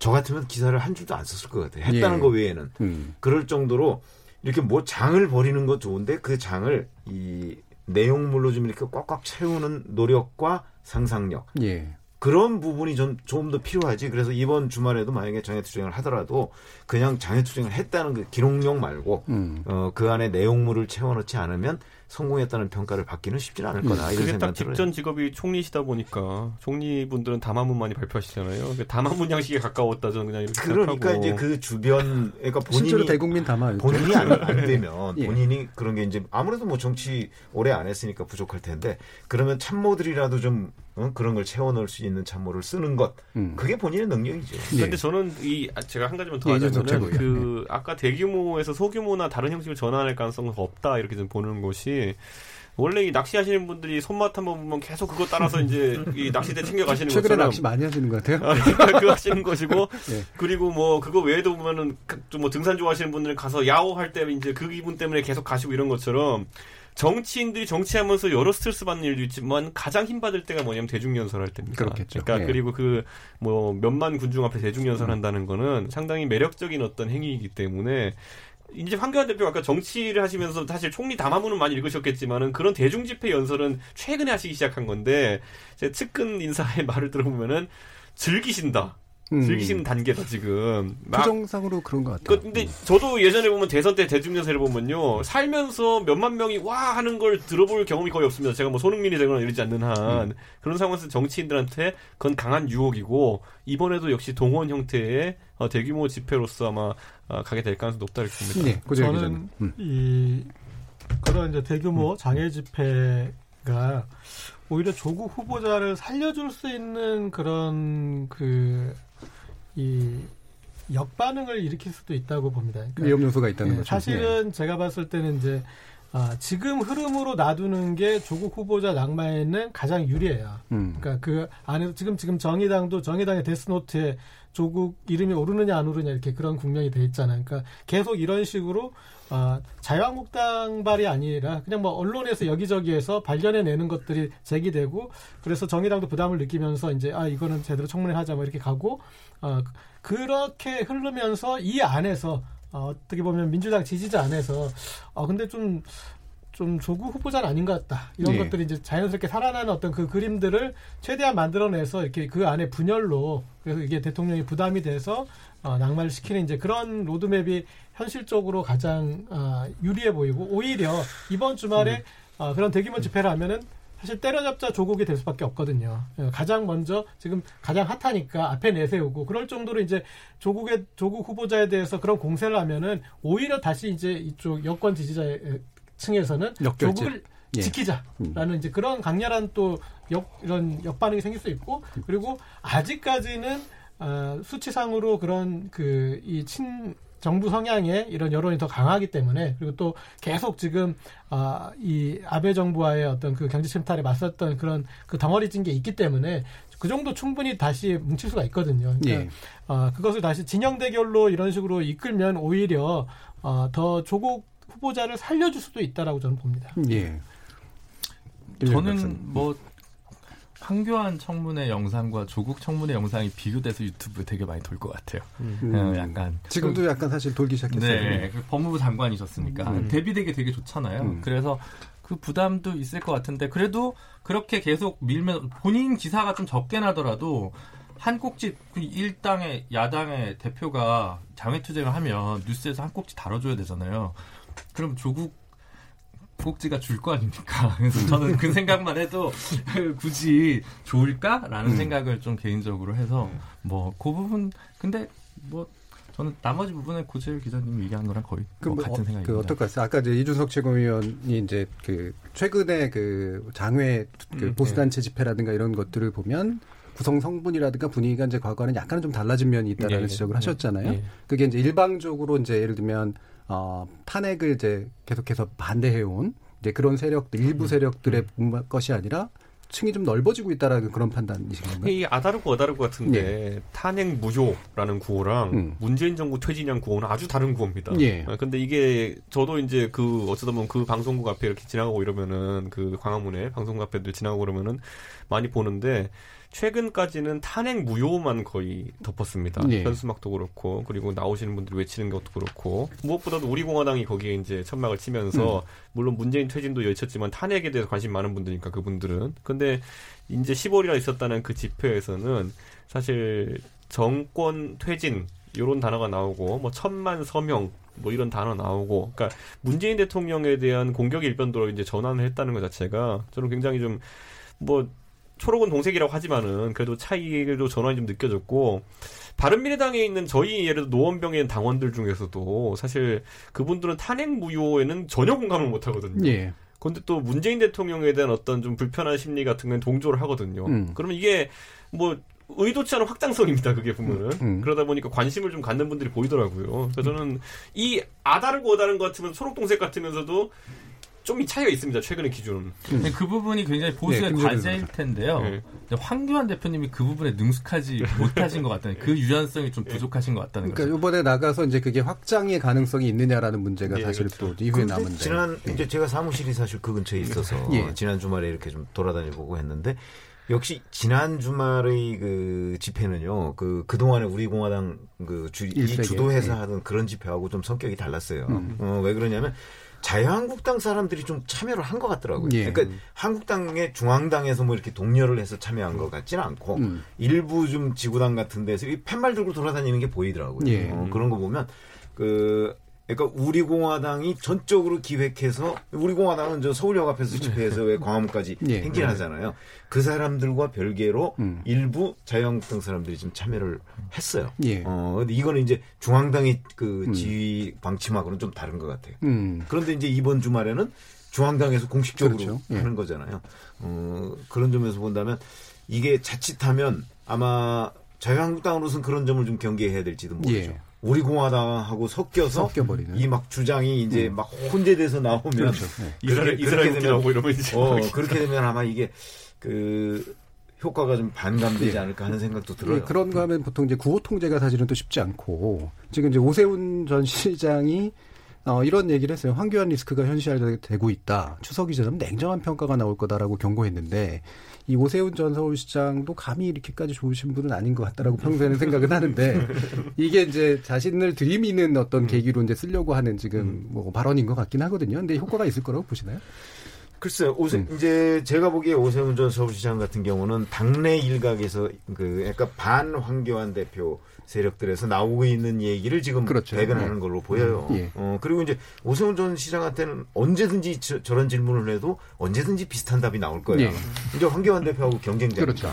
저 같으면 기사를 한 줄도 안 썼을 것 같아요. 했다는 예. 거 외에는. 음. 그럴 정도로 이렇게 뭐 장을 벌이는 거 좋은데 그 장을 이 내용물로 좀 이렇게 꽉꽉 채우는 노력과 상상력. 예. 그런 부분이 좀좀더 필요하지. 그래서 이번 주말에도 만약에 장애투쟁을 하더라도 그냥 장애투쟁을 했다는 그 기록용 말고 음. 어, 그 안에 내용물을 채워넣지 않으면 성공했다는 평가를 받기는 쉽지 않을 거다. 음. 이런 그게 딱 직전 직업이 총리시다 보니까 총리분들은 담화문 많이 발표하시잖아요. 담화문 양식에 가까웠다 저는 그냥 이렇게 그러니까 생각하고. 이제 그 주변 그러니까 본인이 대국민 담화 본인이 안, 안 되면 예. 본인이 그런 게 이제 아무래도 뭐 정치 오래 안 했으니까 부족할 텐데 그러면 참모들이라도 좀 어? 그런 걸 채워 넣을 수 있는 참모를 쓰는 것 음. 그게 본인의 능력이죠. 그런데 예. 저는 이 제가 한 가지만 더 예, 하자면은 그 예. 아까 대규모에서 소규모나 다른 형식을 전환할 가능성은 없다 이렇게 좀 보는 것이 원래 이 낚시하시는 분들이 손맛 한번 보면 계속 그거 따라서 이제 이 낚시대 챙겨 가시는 것처럼 최근에 낚시 많이 하시는 것 같아요. 그 하시는 것이고 예. 그리고 뭐 그거 외에도 보면은 좀 뭐 등산 좋아하시는 분들은 가서 야호 할 때 이제 그 기분 때문에 계속 가시고 이런 것처럼 정치인들이 정치하면서 여러 스트레스 받는 일도 있지만 가장 힘받을 때가 뭐냐면 대중연설 할 때입니다. 그렇겠죠. 그러니까 네. 그리고 그 뭐 몇만 군중 앞에 대중연설 음. 한다는 거는 상당히 매력적인 어떤 행위이기 때문에 이제 황교안 대표 아까 정치를 하시면서 사실 총리 담화문은 많이 읽으셨겠지만은 그런 대중 집회 연설은 최근에 하시기 시작한 건데 제 측근 인사의 말을 들어보면은 즐기신다. 음. 즐기시는 단계다 지금. 표정상으로 그런 것 같아요. 그, 근데 저도 예전에 보면 대선 때 대중연설을 보면요 살면서 몇만 명이 와 하는 걸 들어볼 경험이 거의 없습니다. 제가 뭐 손흥민이 되거나 이러지 않는 한 음. 그런 상황에서 정치인들한테 그건 강한 유혹이고 이번에도 역시 동원 형태의 어, 대규모 집회로서 아마 어, 가게 될 가능성이 높다 이렇게 봅니다. 네, 저는 음. 이 그런 이제 대규모 음. 장애 집회가 오히려 조국 후보자를 살려줄 수 있는 그런 그 이 역반응을 일으킬 수도 있다고 봅니다. 그러니까 위험 요소가 있다는 네, 거죠. 사실은 네. 제가 봤을 때는 이제 아, 지금 흐름으로 놔두는 게 조국 후보자 낙마에는 가장 유리해요. 음. 그러니까 그 안에서 지금 지금 정의당도 정의당의 데스노트에 조국 이름이 오르느냐 안 오르냐 이렇게 그런 국면이 돼 있잖아요. 그러니까 계속 이런 식으로 어, 자유한국당발이 아니라 그냥 뭐 언론에서 여기저기에서 발견해내는 것들이 제기되고 그래서 정의당도 부담을 느끼면서 이제 아 이거는 제대로 청문회 하자 뭐 이렇게 가고 어, 그렇게 흐르면서 이 안에서 어, 어떻게 보면 민주당 지지자 안에서 어 근데 좀 좀 조국 후보자는 아닌 것 같다. 이런 네. 것들이 이제 자연스럽게 살아나는 어떤 그 그림들을 최대한 만들어내서 이렇게 그 안에 분열로 그래서 이게 대통령이 부담이 돼서 어, 낙마를 시키는 이제 그런 로드맵이 현실적으로 가장 어, 유리해 보이고 오히려 이번 주말에 음. 어, 그런 대규모 집회를 하면은 사실 때려잡자 조국이 될 수밖에 없거든요. 예, 가장 먼저 지금 가장 핫하니까 앞에 내세우고 그럴 정도로 이제 조국의 조국 후보자에 대해서 그런 공세를 하면은 오히려 다시 이제 이쪽 여권 지지자 층에서는 역결제. 조국을 예. 지키자라는 음. 이제 그런 강렬한 또 역, 이런 역반응이 생길 수 있고 그리고 아직까지는 어, 수치상으로 그런 그 이 친 정부 성향의 이런 여론이 더 강하기 때문에 그리고 또 계속 지금 아, 이 아베 정부와의 어떤 그 경제 침탈에 맞섰던 그런 그 덩어리 찐 게 있기 때문에 그 정도 충분히 다시 뭉칠 수가 있거든요. 그러니까 예. 어, 그것을 다시 진영 대결로 이런 식으로 이끌면 오히려 어, 더 조국 후보자를 살려줄 수도 있다라고 저는 봅니다. 예. 저는 뭐 황교안 청문회 영상과 조국 청문회 영상이 비교돼서 유튜브에 되게 많이 돌 것 같아요. 음. 어, 약간 지금도 약간 사실 돌기 시작했어요. 네, 그 법무부 장관이셨으니까 음. 대비되게 되게 좋잖아요. 음. 그래서 그 부담도 있을 것 같은데 그래도 그렇게 계속 밀면 본인 기사가 좀 적게 나더라도 한 꼭지 그 일당의 야당의 대표가 장외 투쟁을 하면 뉴스에서 한 꼭지 다뤄줘야 되잖아요. 그럼 조국 꼭지가 줄 거 아닙니까? 그래서 저는 그 생각만 해도 굳이 좋을까라는 음. 생각을 좀 개인적으로 해서 뭐 그 부분 근데 뭐 저는 나머지 부분에 고재일 기자님이 얘기한 거랑 거의 뭐뭐 같은 어, 생각입니다. 그 어떨까요? 아까 이제 이준석 최고위원이 이제 그 최근에 그 장외 그 음, 보수단체 네. 집회라든가 이런 것들을 보면 구성 성분이라든가 분위기가 이제 과거와는 약간은 좀 달라진 면이 있다라는 예, 지적을 예, 하셨잖아요. 예. 그게 이제 일방적으로 이제 예를 들면 어 탄핵을 이제 계속해서 반대해온 이제 그런 세력들 일부 음. 세력들의 음. 것이 아니라 층이 좀 넓어지고 있다라는 그런 판단이신가요? 이 아다르고 어다르고 같은데 예. 탄핵 무효라는 구호랑 음. 문재인 정부 퇴진한 구호는 아주 다른 구호입니다. 예. 아, 근데 이게 저도 이제 그 어쩌다 보면 그 방송국 앞에 이렇게 지나가고 이러면은 그 광화문에 방송국 앞에도 지나가고 그러면은 많이 보는데 최근까지는 탄핵 무효만 거의 덮었습니다. 네. 현수막도 그렇고 그리고 나오시는 분들이 외치는 것도 그렇고 무엇보다도 우리 공화당이 거기에 이제 천막을 치면서 음. 물론 문재인 퇴진도 외쳤지만 탄핵에 대해서 관심 많은 분들이니까 그분들은 근데 이제 10월이라 있었다는 그 집회에서는 사실 정권 퇴진 이런 단어가 나오고 뭐 천만 서명 뭐 이런 단어 나오고 그러니까 문재인 대통령에 대한 공격 일변도로 이제 전환을 했다는 것 자체가 저는 굉장히 좀뭐 초록은 동색이라고 하지만은 그래도 차이도 전환이 좀 느껴졌고 바른미래당에 있는 저희 예를 들어 노원병에 있는 당원들 중에서도 사실 그분들은 탄핵 무효에는 전혀 공감을 못 하거든요. 예. 그런데 또 문재인 대통령에 대한 어떤 좀 불편한 심리 같은 건 동조를 하거든요. 음. 그러면 이게 뭐 의도치 않은 확장성입니다. 그게 보면은 음, 음. 그러다 보니까 관심을 좀 갖는 분들이 보이더라고요. 그래서 저는 이 아다르고 어다른 것 같으면 초록동색 같으면서도 좀이 차이가 있습니다. 최근의 기준은. 음. 그 부분이 굉장히 보수의 네, 과제일 텐데요. 네. 황교안 대표님이 그 부분에 능숙하지 못하신 것 같다는 그 유연성이 좀 부족하신 것 같다는 그러니까 거죠. 이번에 나가서 이제 그게 확장의 가능성이 있느냐라는 문제가 네, 사실 그렇죠. 또 이후에 남은데. 지난 네. 이제 제가 사무실이 사실 그 근처에 있어서 예. 지난 주말에 이렇게 좀 돌아다니고 했는데 역시 지난 주말의 그 집회는요, 그, 그동안에 우리 공화당 그 주, 이 주도해서 예. 하던 그런 집회하고 좀 성격이 달랐어요. 음. 어, 왜 그러냐면 자유한국당 사람들이 좀 참여를 한 것 같더라고요. 예. 그러니까 한국당의 중앙당에서 뭐 이렇게 동료를 해서 참여한 것 같지는 않고 음. 일부 좀 지구당 같은 데서 이 팻말 들고 돌아다니는 게 보이더라고요. 예. 어, 그런 거 보면 그 그러니까 우리 공화당이 전적으로 기획해서 우리 공화당은 저 서울역 앞에서 집회해서 왜 광화문까지 예. 행진하잖아요. 그 사람들과 별개로 음. 일부 자유한국당 사람들이 좀 참여를 했어요. 예. 어, 근데 이거는 이제 중앙당의 그 음. 지휘 방침하고는 좀 다른 것 같아요. 음. 그런데 이제 이번 주말에는 중앙당에서 공식적으로 그렇죠. 예. 하는 거잖아요. 어, 그런 점에서 본다면 이게 자칫하면 아마 자유한국당으로서는 그런 점을 좀 경계해야 될지도 모르죠. 예. 우리 공화당하고 섞여서 이막 주장이 이제 음. 막 혼재돼서 나오면 그렇죠. 네. 이스라엘 이스라엘 되면 이러면 이제 어, 그렇게 되면 아마 이게 그 효과가 좀 반감되지 예. 않을까 하는 생각도 들어요. 예, 그런가 하면 보통 이제 구호 통제가 사실은 또 쉽지 않고 지금 이제 오세훈 전 시장이 어, 이런 얘기를 했어요. 황교안 리스크가 현실화되고 있다. 추석 이전면 냉정한 평가가 나올 거다라고 경고했는데 이 오세훈 전 서울시장도 감히 이렇게까지 좋으신 분은 아닌 것 같다라고 평소에는 생각은 하는데 이게 이제 자신을 들이미는 어떤 음. 계기로 이제 쓰려고 하는 지금 음. 뭐 발언인 것 같긴 하거든요. 근데 효과가 있을 거라고 보시나요? 글쎄요, 오세, 음. 이제 제가 보기에 오세훈 전 서울시장 같은 경우는 당내 일각에서 그 약간 반 황교안 대표 세력들에서 나오고 있는 얘기를 지금 그렇죠. 대변하는 네. 걸로 보여요. 음, 예. 어, 그리고 이제 오세훈 전 시장한테는 언제든지 저, 런 질문을 해도 언제든지 비슷한 답이 나올 거예요. 예. 이제 황교안 대표하고 경쟁자니까. 그렇죠.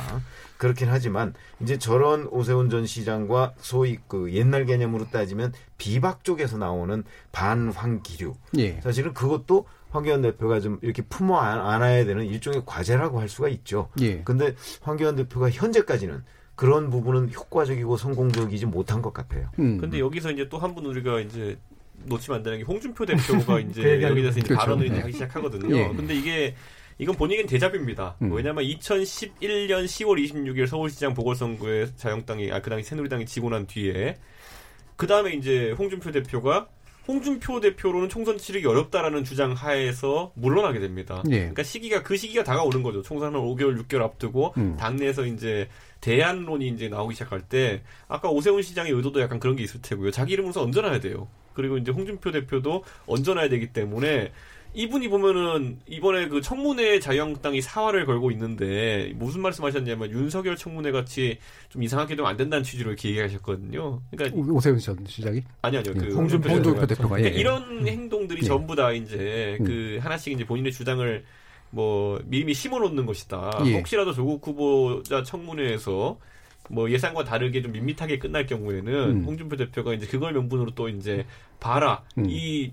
그렇긴 하지만 이제 저런 오세훈 전 시장과 소위 그 옛날 개념으로 따지면 비박 쪽에서 나오는 반황 기류. 예. 사실은 그것도 황교안 대표가 좀 이렇게 품어 안아야 되는 일종의 과제라고 할 수가 있죠. 예. 근데 황교안 대표가 현재까지는 그런 부분은 효과적이고 성공적이지 못한 것 같아요. 음. 근데 여기서 이제 또 한 분 우리가 이제 놓치면 안 되는 게 홍준표 대표가 이제 그 여기 대해서 이제 그렇죠. 발언을 네. 하기 시작하거든요. 예. 근데 이게 이건 본인은 대자뷰입니다. 음. 왜냐하면 2011년 10월 26일 서울시장 보궐선거에 자영당이 아 그 당시 새누리당이 지고 난 뒤에 그 다음에 이제 홍준표 대표가 홍준표 대표로는 총선 치르기 어렵다라는 주장 하에서 물러나게 됩니다. 예. 그러니까 시기가 그 시기가 다가오는 거죠. 총선을 5개월, 6개월 앞두고 음. 당내에서 이제 대안론이 이제 나오기 시작할 때 아까 오세훈 시장의 의도도 약간 그런 게 있을 테고요. 자기 이름으로서 얹어놔야 돼요. 그리고 이제 홍준표 대표도 얹어놔야 되기 때문에 이분이 보면은 이번에 그 청문회 자유한국당이 사활을 걸고 있는데 무슨 말씀하셨냐면 윤석열 청문회 같이 좀 이상하게 되면 안 된다는 취지로 이렇게 얘기하셨거든요. 그러니까 오세훈 전 시장이 아니 아니요 그 홍준표, 홍준표 대표가 그러니까 예, 예. 이런 행동들이 예. 전부 다 이제 음. 그 하나씩 이제 본인의 주장을 뭐 미리 심어놓는 것이다. 예. 혹시라도 조국 후보자 청문회에서 뭐 예상과 다르게 좀 밋밋하게 끝날 경우에는 음. 홍준표 대표가 이제 그걸 명분으로 또 이제 봐라 음. 이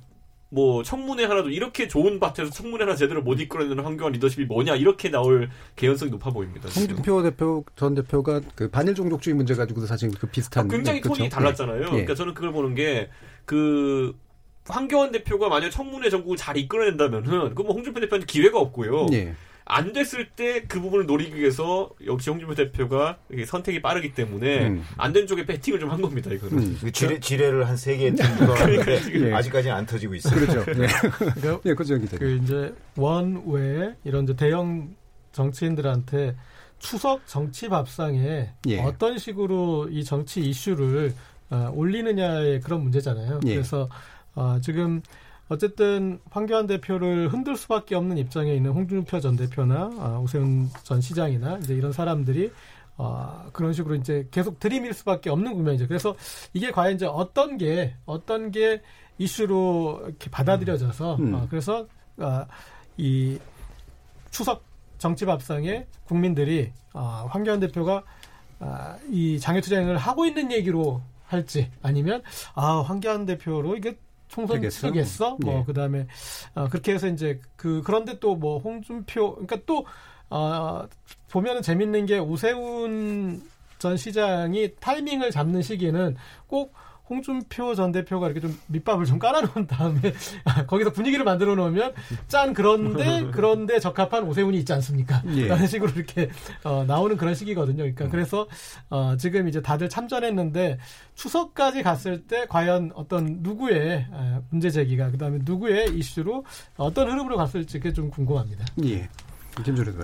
뭐 청문회 하나도 이렇게 좋은 밭에서 청문회 하나 제대로 못 이끌어내는 황교안 리더십이 뭐냐 이렇게 나올 개연성이 높아 보입니다. 홍준표 대표 전 대표가 그 반일 종족주의 문제 가지고도 사실 그 비슷한 아, 굉장히 네, 톤이 그렇죠? 달랐잖아요. 예. 그러니까 저는 그걸 보는 게 그 황교안 대표가 만약 청문회 전국을 잘 이끌어낸다면은 그뭐 홍준표 대표한테 기회가 없고요. 예. 안 됐을 때 그 부분을 노리기 위해서 역시 홍준표 대표가 선택이 빠르기 때문에 음. 안된 쪽에 배팅을 좀 한 겁니다. 이거는 음. 그 지뢰, 지뢰를 한 세 개의 팀가 그러니까 예. 아직까지는 안 터지고 있어요. 그렇죠. 네. 그러니까 예, 그죠, 그 이제 원 외에 이런 이제 대형 정치인들한테 추석 정치 밥상에 예. 어떤 식으로 이 정치 이슈를 어, 올리느냐의 그런 문제잖아요. 예. 그래서 어, 지금 어쨌든 황교안 대표를 흔들 수밖에 없는 입장에 있는 홍준표 전 대표나 아, 오세훈 전 시장이나 이제 이런 사람들이 어, 그런 식으로 이제 계속 들이밀 수밖에 없는 국면이죠. 그래서 이게 과연 이제 어떤 게 어떤 게 이슈로 이렇게 받아들여져서 음. 어, 그래서 어, 이 추석 정치 밥상에 국민들이 어, 황교안 대표가 아, 이 장애투쟁을 하고 있는 얘기로 할지 아니면 아 황교안 대표로 이게 총선 되겠어? 치르겠어? 뭐 예. 그다음에 어, 그렇게 해서 이제 그 그런데 또 뭐 홍준표 그러니까 또 어, 보면은 재밌는 게 우세훈 전 시장이 타이밍을 잡는 시기는 꼭 홍준표 전 대표가 이렇게 좀 밑밥을 좀 깔아놓은 다음에 거기서 분위기를 만들어 놓으면 짠 그런데 그런데 적합한 오세훈이 있지 않습니까? 예. 라는 식으로 이렇게 어, 나오는 그런 시기거든요. 그러니까 음. 그래서 어, 지금 이제 다들 참전했는데 추석까지 갔을 때 과연 어떤 누구의 어, 문제 제기가 그다음에 누구의 이슈로 어떤 흐름으로 갔을지 그게 좀 궁금합니다. 예.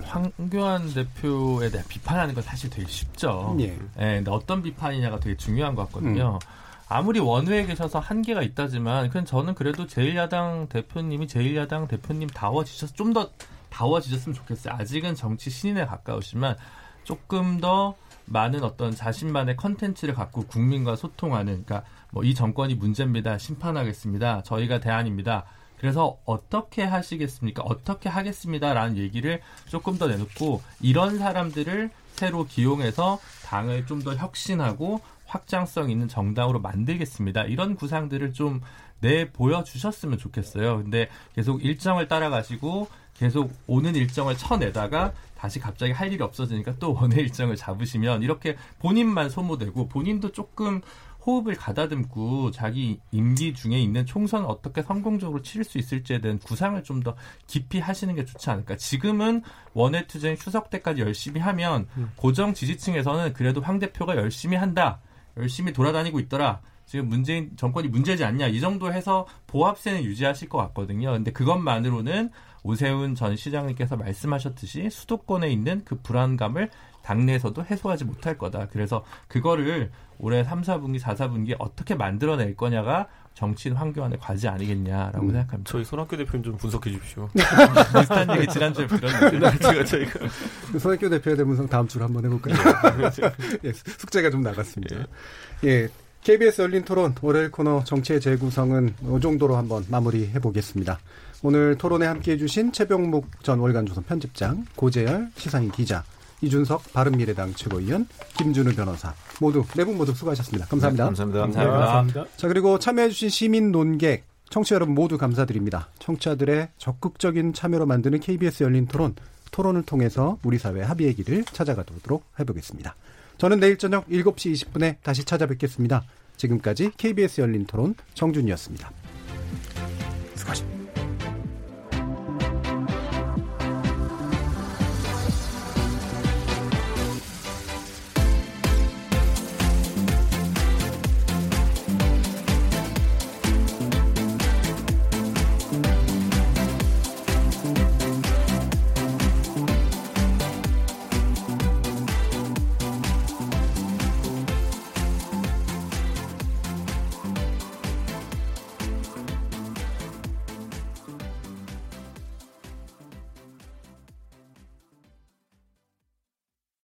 황교안 대표에 대해 비판하는 건 사실 되게 쉽죠. 예. 예. 근데 어떤 비판이냐가 되게 중요한 것 같거든요. 음. 아무리 원외에 계셔서 한계가 있다지만 그냥 저는 그래도 제1야당 대표님이 제1야당 대표님 다워지셔서 좀 더 다워지셨으면 좋겠어요. 아직은 정치 신인에 가까우시면 조금 더 많은 어떤 자신만의 컨텐츠를 갖고 국민과 소통하는 그러니까 뭐 이 정권이 문제입니다. 심판하겠습니다. 저희가 대안입니다. 그래서 어떻게 하시겠습니까? 어떻게 하겠습니다라는 얘기를 조금 더 내놓고 이런 사람들을 새로 기용해서 당을 좀 더 혁신하고 확장성 있는 정당으로 만들겠습니다. 이런 구상들을 좀 내 보여주셨으면 좋겠어요. 근데 계속 일정을 따라가시고 계속 오는 일정을 쳐내다가 다시 갑자기 할 일이 없어지니까 또 원의 일정을 잡으시면 이렇게 본인만 소모되고 본인도 조금 호흡을 가다듬고 자기 임기 중에 있는 총선을 어떻게 성공적으로 치를 수 있을지에 대한 구상을 좀 더 깊이 하시는 게 좋지 않을까. 지금은 원외 투쟁 추석 때까지 열심히 하면 음. 고정 지지층에서는 그래도 황 대표가 열심히 한다. 열심히 돌아다니고 있더라. 지금 문재인 정권이 문제지 않냐 이 정도 해서 보합세는 유지하실 것 같거든요. 근데 그것만으로는 오세훈 전 시장님께서 말씀하셨듯이 수도권에 있는 그 불안감을 당내에서도 해소하지 못할 거다. 그래서 그거를 올해 3, 4분기, 4, 4분기 어떻게 만들어낼 거냐가 정치인 황교안의 과제 아니겠냐라고 음. 생각합니다. 저희 손학규 대표님 좀 분석해 주십시오. 비슷한 얘기 지난주에 들었는데. 네, 제가 저희가. 그 손학규 대표에 대한 분석 다음 주로 한번 해볼까요? 예, 숙제가 좀 나갔습니다. 예. 예. KBS 열린 토론 월요일 코너 정치의 재구성은 이 정도로 한번 마무리해 보겠습니다. 오늘 토론에 함께해 주신 최병묵 전 월간조선 편집장, 고재열 시사인 기자, 이준석 바른미래당 최고위원, 김준우 변호사 모두 네 분 모두 수고하셨습니다. 감사합니다. 네, 감사합니다. 감사합니다. 감사합니다. 자 그리고 참여해주신 시민 논객 청취자 여러분 모두 감사드립니다. 청취자들의 적극적인 참여로 만드는 KBS 열린 토론 토론을 통해서 우리 사회 합의의 길을 찾아가도록 해보겠습니다. 저는 내일 저녁 7시 20분에 다시 찾아뵙겠습니다. 지금까지 KBS 열린 토론 정준이었습니다. 수고하셨습니다.